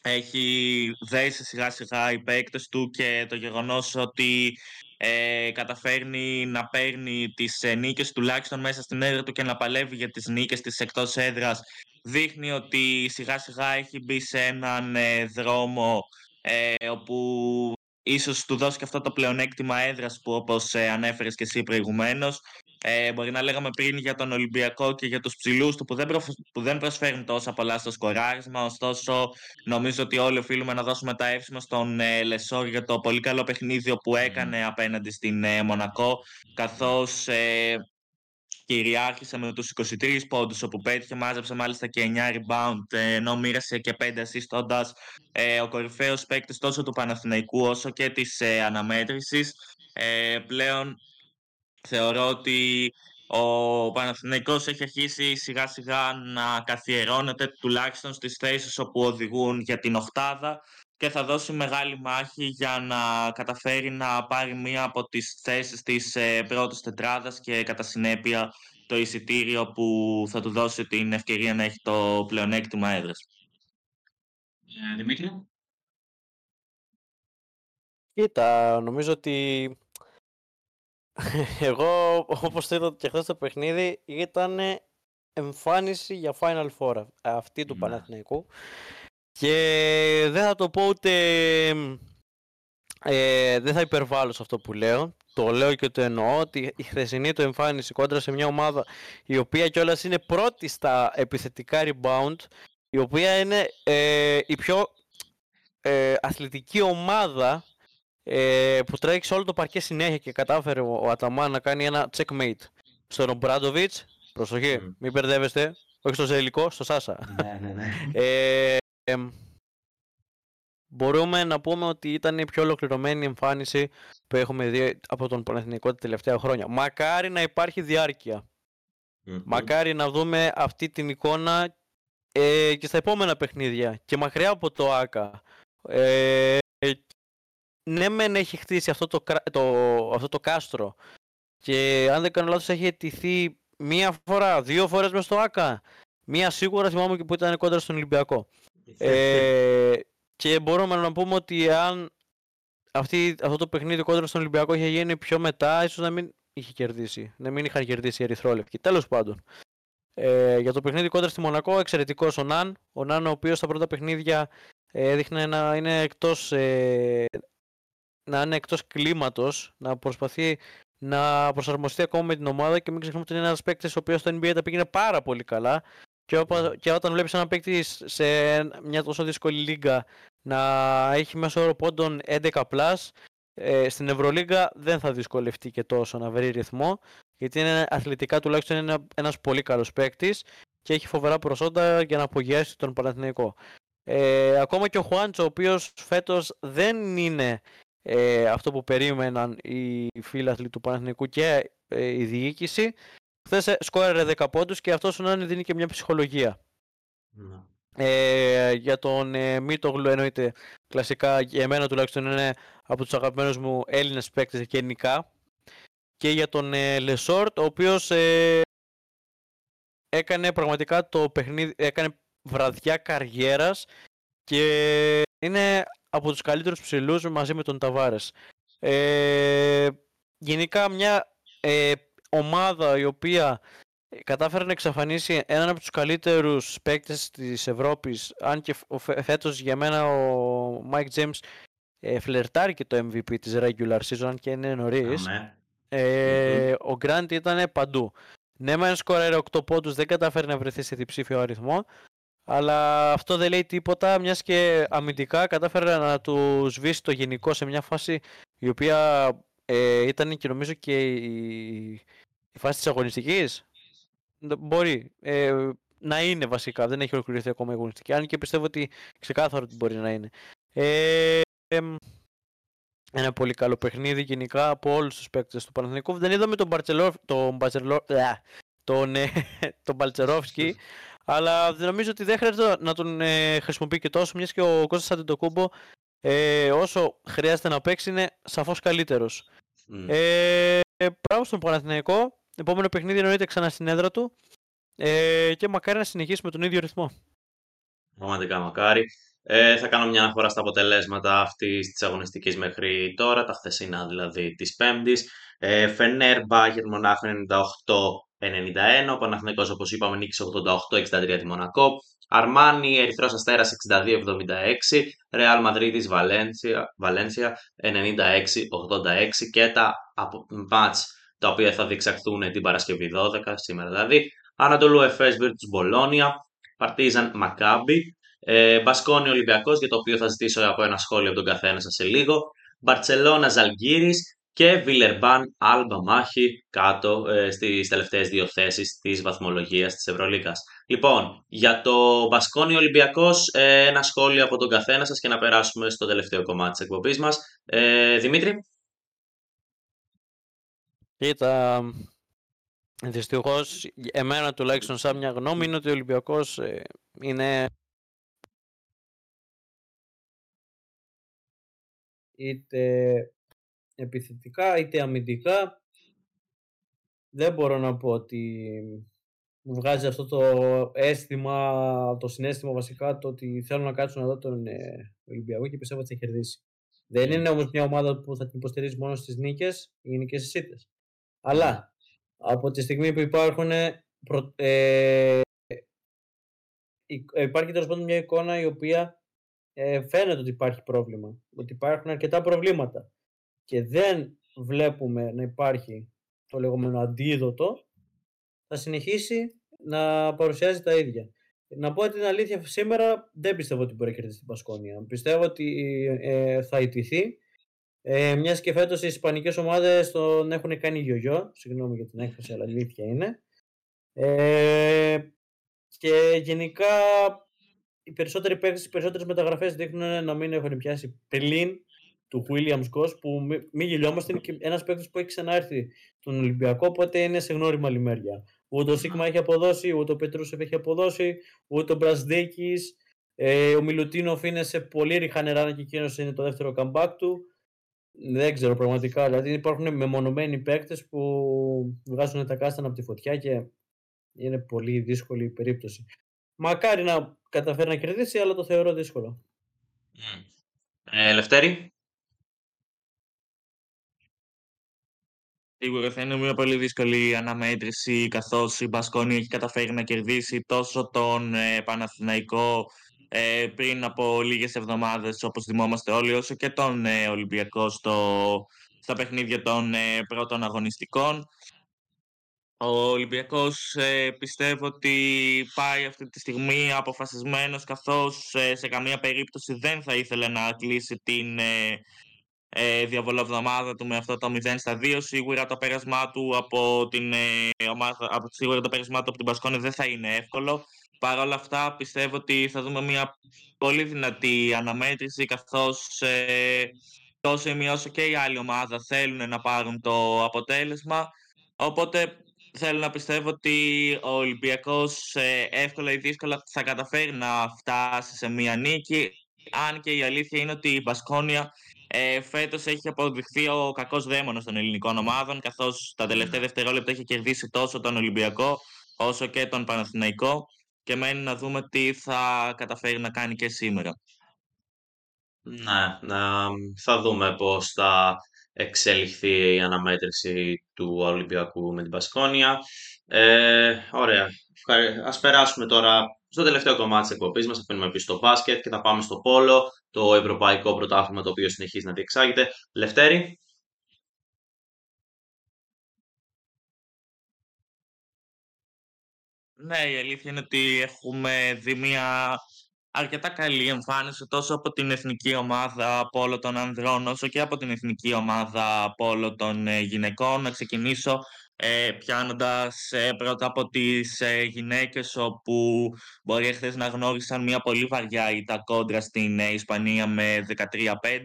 Έχει δέσει σιγά σιγά οι παίκτες του και το γεγονός ότι ε, καταφέρνει να παίρνει τις ε, νίκες τουλάχιστον μέσα στην έδρα του και να παλεύει για τις νίκες της εκτός έδρας δείχνει ότι σιγά σιγά έχει μπει σε έναν ε, δρόμο ε, όπου ίσως του δώσει και αυτό το πλεονέκτημα έδρας που όπως ε, ανέφερες και εσύ προηγουμένως ε, μπορεί να λέγαμε πριν για τον Ολυμπιακό και για τους ψηλούς του που δεν, που δεν προσφέρουν τόσα πολλά στο σκοράρισμα ωστόσο νομίζω ότι όλοι οφείλουμε να δώσουμε τα εύσημα στον ε, Λεσόρ για το πολύ καλό παιχνίδι που έκανε απέναντι στην ε, Μονακό καθώς ε, κυριάρχησε με τους 23 πόντους όπου πέτυχε, μάζεψε μάλιστα και 9 rebound ενώ μοίρασε και 5 assist ε, ο κορυφαίος παίκτης τόσο του Παναθηναϊκού όσο και της ε, αναμέτρησης. Ε, πλέον θεωρώ ότι ο Παναθηναϊκός έχει αρχίσει σιγά σιγά να καθιερώνεται τουλάχιστον στις θέσεις όπου οδηγούν για την οχτάδα και θα δώσει μεγάλη μάχη για να καταφέρει να πάρει μία από τις θέσεις της ε, πρώτης τετράδας και κατά συνέπεια το εισιτήριο που θα του δώσει την ευκαιρία να έχει το πλεονέκτημα έδρας. Ε, Δημήτρη. Κοίτα, νομίζω ότι εγώ όπως το είδα και χθες το παιχνίδι ήταν εμφάνιση για Final Four αυτή του ναι. Παναθηναϊκού και δεν θα το πω ούτε... Ε, δεν θα υπερβάλλω σε αυτό που λέω. Το λέω και το εννοώ ότι η χθεσινή του εμφάνιση κόντρα σε μια ομάδα η οποία κιόλας είναι πρώτη στα επιθετικά rebound, η οποία είναι ε, η πιο ε, αθλητική ομάδα ε, που τρέχει όλο το παρκέ συνέχεια και κατάφερε ο, ο Αταμάν να κάνει ένα checkmate στον Ομπράντοβιτς. Προσοχή, Μμ. μην μπερδεύεστε. Όχι στο Ζελικό, στο Σάσα. Ναι, ναι, ναι. Ε, εμ, μπορούμε να πούμε ότι ήταν η πιο ολοκληρωμένη εμφάνιση που έχουμε δει από τον Παναθηναϊκό τα τελευταία χρόνια. Μακάρι να υπάρχει διάρκεια. Μμμ. Μακάρι να δούμε αυτή την εικόνα ε, και στα επόμενα παιχνίδια και μακριά από το ΆΚΑ. Ε, ναι μεν έχει χτίσει αυτό το, κρα- το, αυτό το κάστρο και αν δεν κάνω λάθος έχει αιτηθεί μία φορά, δύο φορές μες στο ΆΚΑ. Μία σίγουρα θυμάμαι και που ήταν κόντρα στον Ολυμπιακό. Ε, και μπορούμε να πούμε ότι αν αυτή, αυτό το παιχνίδι κόντρα στον Ολυμπιακό είχε γίνει πιο μετά, ίσως να μην είχε κερδίσει. Να μην είχαν κερδίσει οι Ερυθρόλευκοι. Τέλος πάντων. Ε, για το παιχνίδι κόντρα στη Μονακό, εξαιρετικός ο Ναν. Ο Ναν, ο οποίος στα πρώτα παιχνίδια ε, έδειχνε να είναι εκτός, ε, να είναι εκτός κλίματος, να προσπαθεί να προσαρμοστεί ακόμα με την ομάδα και μην ξεχνάμε ότι είναι ένας παίκτης ο οποίος στο NBA τα πήγαινε πάρα πολύ καλά και, όπα- και όταν βλέπεις έναν παίκτη σε μια τόσο δύσκολη λίγα να έχει μέσο όρο πόντων 11+, ε, στην Ευρωλίγκα δεν θα δυσκολευτεί και τόσο να βρει ρυθμό γιατί είναι αθλητικά τουλάχιστον είναι ένα, ένας πολύ καλός παίκτης και έχει φοβερά προσόντα για να απογειάσει τον Παναθηναϊκό. Ε, ακόμα και ο Χουάντσο, ο οποίος φέτος δεν είναι ε, αυτό που περίμεναν οι φίλαθλοι του Παναθηναϊκού και ε, η διοίκηση, χθες σκόραρε 10 πόντους και αυτός σου να δίνει και μια ψυχολογία. Ναι. Ε, για τον ε, Μίτογλου εννοείται κλασικά για εμένα τουλάχιστον είναι από τους αγαπημένους μου Έλληνες παίκτες γενικά και για τον ε, Λεσόρτ ο οποίος ε, έκανε πραγματικά το παιχνίδι, έκανε βραδιά καριέρας και είναι από τους καλύτερους ψηλούς μαζί με τον Ταβάρες. Ε, γενικά μια ε, ομάδα η οποία ε, κατάφερε να εξαφανίσει έναν από τους καλύτερους παίκτες της Ευρώπης αν και φ- ο φε- φέτος για μένα ο Mike James ε, φλερτάρει και το MVP της regular season αν και είναι νωρίς Αμέ. ε, ο Grant ήταν παντού. Ναι, μεν σκόραρε 8 πόντους, δεν κατάφερε να βρεθεί σε διψήφιο αριθμό. Αλλά αυτό δεν λέει τίποτα, μιας και αμυντικά κατάφερε να του σβήσει το γενικό σε μια φάση η οποία ε, ήταν και νομίζω και η, η φάση της αγωνιστικής. Ν- Μπορεί ε, να είναι βασικά, δεν έχει ολοκληρωθεί ακόμα η αγωνιστική. Αν και πιστεύω ότι ξεκάθαρο ότι μπορεί να είναι. Ε, εμ, ένα πολύ καλό παιχνίδι γενικά από όλους τους παίκτες του Παναθηναϊκού. Δεν είδαμε τον Μπαρτσελόφ, τον Μπαρτσελό, α, τον, ε, τον Μπαλτσερόφσκι, αλλά νομίζω ότι δεν χρειάζεται να τον ε, χρησιμοποιεί και τόσο, μιας και ο Κώστας Αντιτοκούμπο ε, όσο χρειάζεται να παίξει είναι σαφώς καλύτερος. Mm. Ε, Πράγμα στον Παναθηναϊκό, επόμενο παιχνίδι εννοείται ξανά στην έδρα του ε, και μακάρι να συνεχίσει με τον ίδιο ρυθμό. Πραγματικά μακάρι. Ε, θα κάνω μια αναφορά στα αποτελέσματα αυτής της αγωνιστικής μέχρι τώρα, τα χθεσινά δηλαδή της Πέμπτης. Ε, Φενέρ Μπάγκερ Μονάχα 98, 91, ο Παναθηναϊκός όπως είπαμε νίκησε 88-63 τη Μονακό, Αρμάνι, Ερυθρός Αστέρας 62-76, Ρεάλ Μαδρίτης, Βαλένσια, 96-86 και τα μάτς τα οποία θα διεξαχθούν την Παρασκευή 12, σήμερα δηλαδή, Ανατολού Εφές, Βίρτους Μπολόνια, Παρτίζαν Μακάμπι, ε, Μπασκόνι Ολυμπιακός, για το οποίο θα ζητήσω από ένα σχόλιο από τον καθένα σας σε λίγο, Μπαρτσελώνα Ζαλγκύρης, και Βιλερμπάν Άλμπα Μάχη κάτω ε, στις τελευταίες δύο θέσεις της βαθμολογίας της Ευρωλίκα. Λοιπόν, για το Μπασκόνι Ολυμπιακός, ε, ένα σχόλιο από τον καθένα σας και να περάσουμε στο τελευταίο κομμάτι της εκπομπής μας. Ε, Δημήτρη. Κοίτα, δυστυχώς, εμένα τουλάχιστον σαν μια γνώμη είναι ότι ο Ολυμπιακός ε, είναι είτε επιθετικά είτε αμυντικά δεν μπορώ να πω ότι μου βγάζει αυτό το αίσθημα, το συνέστημα βασικά το ότι θέλω να κάτσω να δω τον ε, Ολυμπιακό και πιστεύω ότι θα κερδίσει. Δεν είναι όμως μια ομάδα που θα την υποστηρίζει μόνο στις νίκες ή νίκες στις ήττες. Αλλά από τη στιγμή που υπάρχουν προ, ε, υ- υπάρχει τέλος πάντων μια εικόνα η οποία ε, φαίνεται ότι υπάρχει πρόβλημα. Ότι υπάρχουν αρκετά προβλήματα. Και δεν βλέπουμε να υπάρχει το λεγόμενο αντίδοτο, θα συνεχίσει να παρουσιάζει τα ίδια. Να πω την αλήθεια, σήμερα δεν πιστεύω ότι μπορεί να κερδίσει την Πασκόνια. Πιστεύω ότι ε, θα ιτηθεί Ε, Μιας και φέτος οι Ισπανικές ομάδες τον έχουν κάνει γιογιό. Συγγνώμη για την έκφραση, αλλά αλήθεια είναι. Ε, και γενικά οι περισσότεροι παίκτες, οι περισσότερες μεταγραφές δείχνουν να μην έχουν πιάσει πλην του Williams Goss που μην μη γελιόμαστε είναι και ένας παίκτης που έχει ξανάρθει στον Ολυμπιακό οπότε είναι σε γνώριμα λιμέρια. Ούτε ο Σίγμα έχει αποδώσει, ούτε ο Πετρούσεφ έχει αποδώσει, ούτε ο Μπρασδέκης. Ε, ο Μιλουτίνοφ είναι σε πολύ ριχά νερά και εκείνος είναι το δεύτερο comeback του. Δεν ξέρω πραγματικά. Δηλαδή υπάρχουν μεμονωμένοι παίκτες που βγάζουν τα κάστανα από τη φωτιά και είναι πολύ δύσκολη η περίπτωση. Μακάρι να καταφέρει να κερδίσει, αλλά το θεωρώ δύσκολο. Ε, Λευτέρη; Σίγουρα θα είναι μια πολύ δύσκολη αναμέτρηση καθώς η Μπασκόνη έχει καταφέρει να κερδίσει τόσο τον ε, Παναθηναϊκό ε, πριν από λίγες εβδομάδες όπως θυμόμαστε όλοι όσο και τον ε, Ολυμπιακό στο, στα παιχνίδια των ε, πρώτων αγωνιστικών. Ο Ολυμπιακός ε, πιστεύω ότι πάει αυτή τη στιγμή αποφασισμένος καθώς ε, σε καμία περίπτωση δεν θα ήθελε να κλείσει την ε, ε, διαβολοβδομάδα του με αυτό το 0 στα 2. Σίγουρα το πέρασμά του από την ε, ομάδα, από, σίγουρα το πέρασμά του από την Πασκόνη δεν θα είναι εύκολο. Παρ' όλα αυτά πιστεύω ότι θα δούμε μια πολύ δυνατή αναμέτρηση καθώς ε, τόσο η μία όσο και η άλλη ομάδα θέλουν να πάρουν το αποτέλεσμα. Οπότε θέλω να πιστεύω ότι ο Ολυμπιακός ε, εύκολα ή δύσκολα θα καταφέρει να φτάσει σε μία νίκη. Αν και η αλήθεια είναι ότι η Μπασκόνια ε, φέτος έχει αποδειχθεί ο κακός δαίμονας των ελληνικών ομάδων καθώς τα τελευταία δευτερόλεπτα έχει κερδίσει τόσο τον Ολυμπιακό όσο και τον Παναθηναϊκό και μένει να δούμε τι θα καταφέρει να κάνει και σήμερα. Ναι, θα δούμε πώς θα εξελιχθεί η αναμέτρηση του Ολυμπιακού με την Πασκόνια. Ε, ωραία. Ας περάσουμε τώρα στο τελευταίο κομμάτι της εκπομπής μας. Θα αφήνουμε πίσω στο μπάσκετ και θα πάμε στο πόλο, το ευρωπαϊκό πρωτάθλημα το οποίο συνεχίζει να διεξάγεται. Λευτέρη. Ναι, η αλήθεια είναι ότι έχουμε δει μια αρκετά καλή εμφάνιση τόσο από την εθνική ομάδα από όλο των ανδρών όσο και από την εθνική ομάδα από όλο των ε, γυναικών. Να ξεκινήσω ε, πιάνοντας ε, πρώτα από τις ε, γυναίκες όπου μπορεί χθες να γνώρισαν μια πολύ βαριά ήττα κόντρα στην ε, Ισπανία με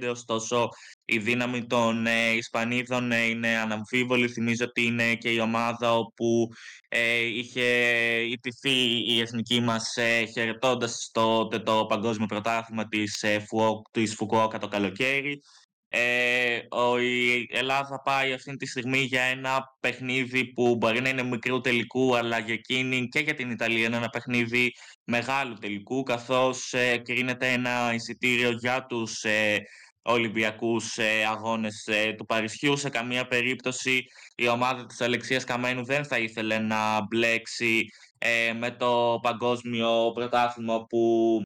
13-5 ωστόσο η δύναμη των ε, Ισπανίδων είναι αναμφίβολη. Θυμίζω ότι είναι και η ομάδα όπου είχε ητηθεί η εθνική μας ε, χαιρετώντας το, το, παγκόσμιο πρωτάθλημα της, ε, της Φουκουόκα το καλοκαίρι. Ε, ο, η Ελλάδα πάει αυτή τη στιγμή για ένα παιχνίδι που μπορεί να είναι μικρού τελικού, αλλά για εκείνη και για την Ιταλία είναι ένα παιχνίδι μεγάλου τελικού, καθώς ε, κρίνεται ένα εισιτήριο για τους ε, Ολυμπιακούς ε, αγώνες ε, του Παρισιού. Σε καμία περίπτωση η ομάδα της Αλεξίας Καμένου δεν θα ήθελε να μπλέξει ε, με το παγκόσμιο πρωτάθλημα που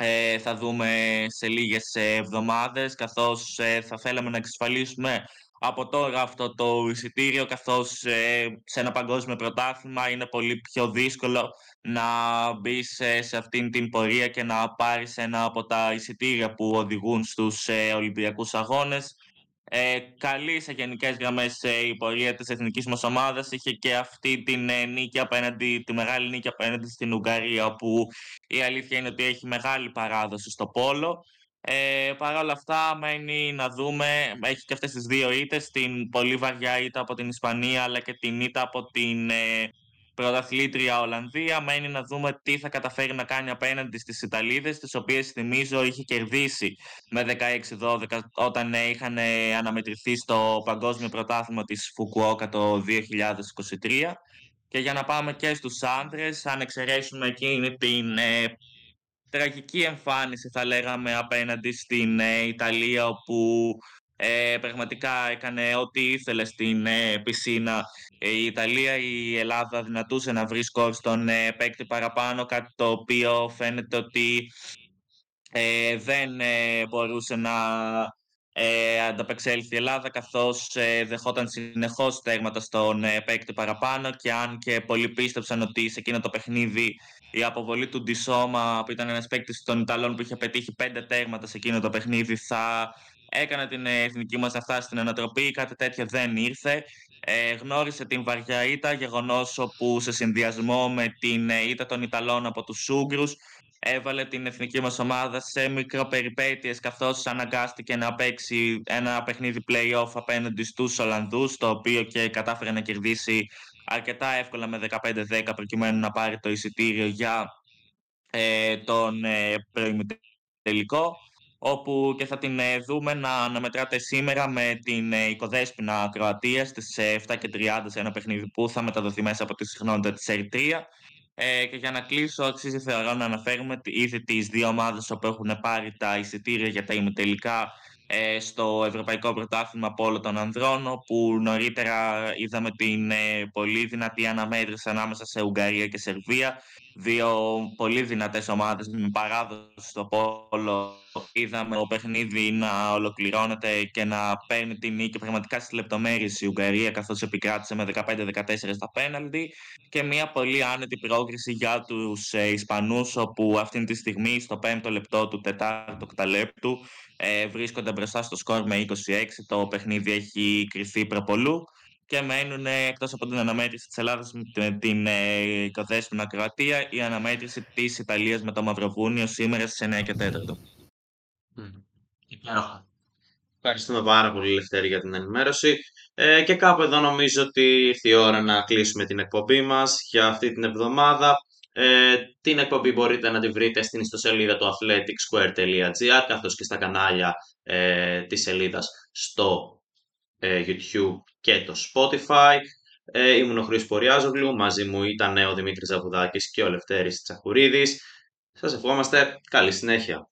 ε, θα δούμε σε λίγες εβδομάδες, καθώς ε, θα θέλαμε να εξασφαλίσουμε από τώρα αυτό το εισιτήριο, καθώς ε, σε ένα παγκόσμιο πρωτάθλημα είναι πολύ πιο δύσκολο να μπεις σε, αυτήν την πορεία και να πάρεις ένα από τα εισιτήρια που οδηγούν στους Ολυμπιακούς Αγώνες. Ε, καλή σε γενικές γραμμές ε, η πορεία της εθνικής μας ομάδας. Είχε και αυτή την ε, νίκη απέναντι, τη μεγάλη νίκη απέναντι στην Ουγγαρία, όπου η αλήθεια είναι ότι έχει μεγάλη παράδοση στο πόλο. Ε, Παρ' όλα αυτά, μένει να δούμε, έχει και αυτές τις δύο ήττες, την πολύ βαριά ήττα από την Ισπανία, αλλά και την ήττα από την ε, πρωταθλήτρια Ολλανδία. Μένει να δούμε τι θα καταφέρει να κάνει απέναντι στις Ιταλίδες, τις οποίες θυμίζω είχε κερδίσει με 16-12 όταν είχαν αναμετρηθεί στο παγκόσμιο πρωτάθλημα της Φουκουόκα το 2023. Και για να πάμε και στους άντρες, αν εξαιρέσουμε εκείνη την ε, τραγική εμφάνιση θα λέγαμε απέναντι στην ε, Ιταλία όπου ε, πραγματικά έκανε ό,τι ήθελε στην ε, πισίνα ε, η Ιταλία. Η Ελλάδα δυνατούσε να βρει σκορ στον ε, παίκτη παραπάνω, κάτι το οποίο φαίνεται ότι ε, δεν μπορούσε να ε, ανταπεξέλθει η Ελλάδα καθώς δεχόταν συνεχώς τέρματα στον παίκτη παραπάνω και αν και πολλοί πίστεψαν ότι σε εκείνο το παιχνίδι η αποβολή του Ντισόμα που ήταν ένας παίκτης των Ιταλών που είχε πετύχει πέντε τέρματα σε εκείνο το παιχνίδι θα έκανε την εθνική μας να φτάσει στην ανατροπή, κάτι τέτοιο δεν ήρθε. Ε, γνώρισε την βαριά ήττα, γεγονός όπου σε συνδυασμό με την ε, ήττα των Ιταλών από τους Ούγκρους έβαλε την εθνική μας ομάδα σε μικροπεριπέτειες καθώς αναγκάστηκε να παίξει ένα παιχνίδι play-off απέναντι στους Ολλανδούς το οποίο και κατάφερε να κερδίσει αρκετά εύκολα με 15-10 προκειμένου να πάρει το εισιτήριο για ε, τον ε, τελικό όπου και θα την ε, δούμε να αναμετράται σήμερα με την ε, οικοδέσποινα Κροατία στις 7.30 σε ένα παιχνίδι που θα μεταδοθεί μέσα από τη συχνότητα της Ερυθρία. Ε, και για να κλείσω, αξίζει θεωρώ να αναφέρουμε ήδη τις δύο ομάδες που έχουν πάρει τα εισιτήρια για τα ημιτελικά ε, στο Ευρωπαϊκό Πρωτάθλημα από όλο των ανδρών, όπου νωρίτερα είδαμε την ε, πολύ δυνατή αναμέτρηση ανάμεσα σε Ουγγαρία και Σερβία. Δύο πολύ δυνατές ομάδες με παράδοση στο πόλο. Είδαμε το παιχνίδι να ολοκληρώνεται και να παίρνει την νίκη πραγματικά στις λεπτομέρειες η Ουγγαρία, καθώς επικράτησε με 15-14 στα πέναλτι. Και μια πολύ άνετη πρόκριση για τους ε, Ισπανούς, όπου αυτή τη στιγμή στο πέμπτο λεπτό του τετάρτου κταλέπτου ε, βρίσκονται μπροστά στο σκορ με 26. Το παιχνίδι έχει κρυθεί προπολού και μένουν εκτός από την αναμέτρηση της Ελλάδας με την ε, οικοδέσποινα Κροατία η αναμέτρηση της Ιταλίας με το Μαυροβούνιο σήμερα στις 9 και 4. Υπέροχα. Ευχαριστούμε πάρα πολύ, Λευτέρη, για την ενημέρωση. Ε, και κάπου εδώ νομίζω ότι ήρθε η ώρα να κλείσουμε την εκπομπή μας για αυτή την εβδομάδα. Ε, την εκπομπή μπορείτε να τη βρείτε στην ιστοσελίδα του athleticsquare.gr καθώς και στα κανάλια ε, της σελίδας στο ε, YouTube και το Spotify. Ε, ήμουν ο Χρήστος Ποριάζογλου, μαζί μου ήταν ο Δημήτρης Ζαβουδάκης και ο Λευτέρης Τσαχουρίδης. Σας ευχόμαστε καλή συνέχεια.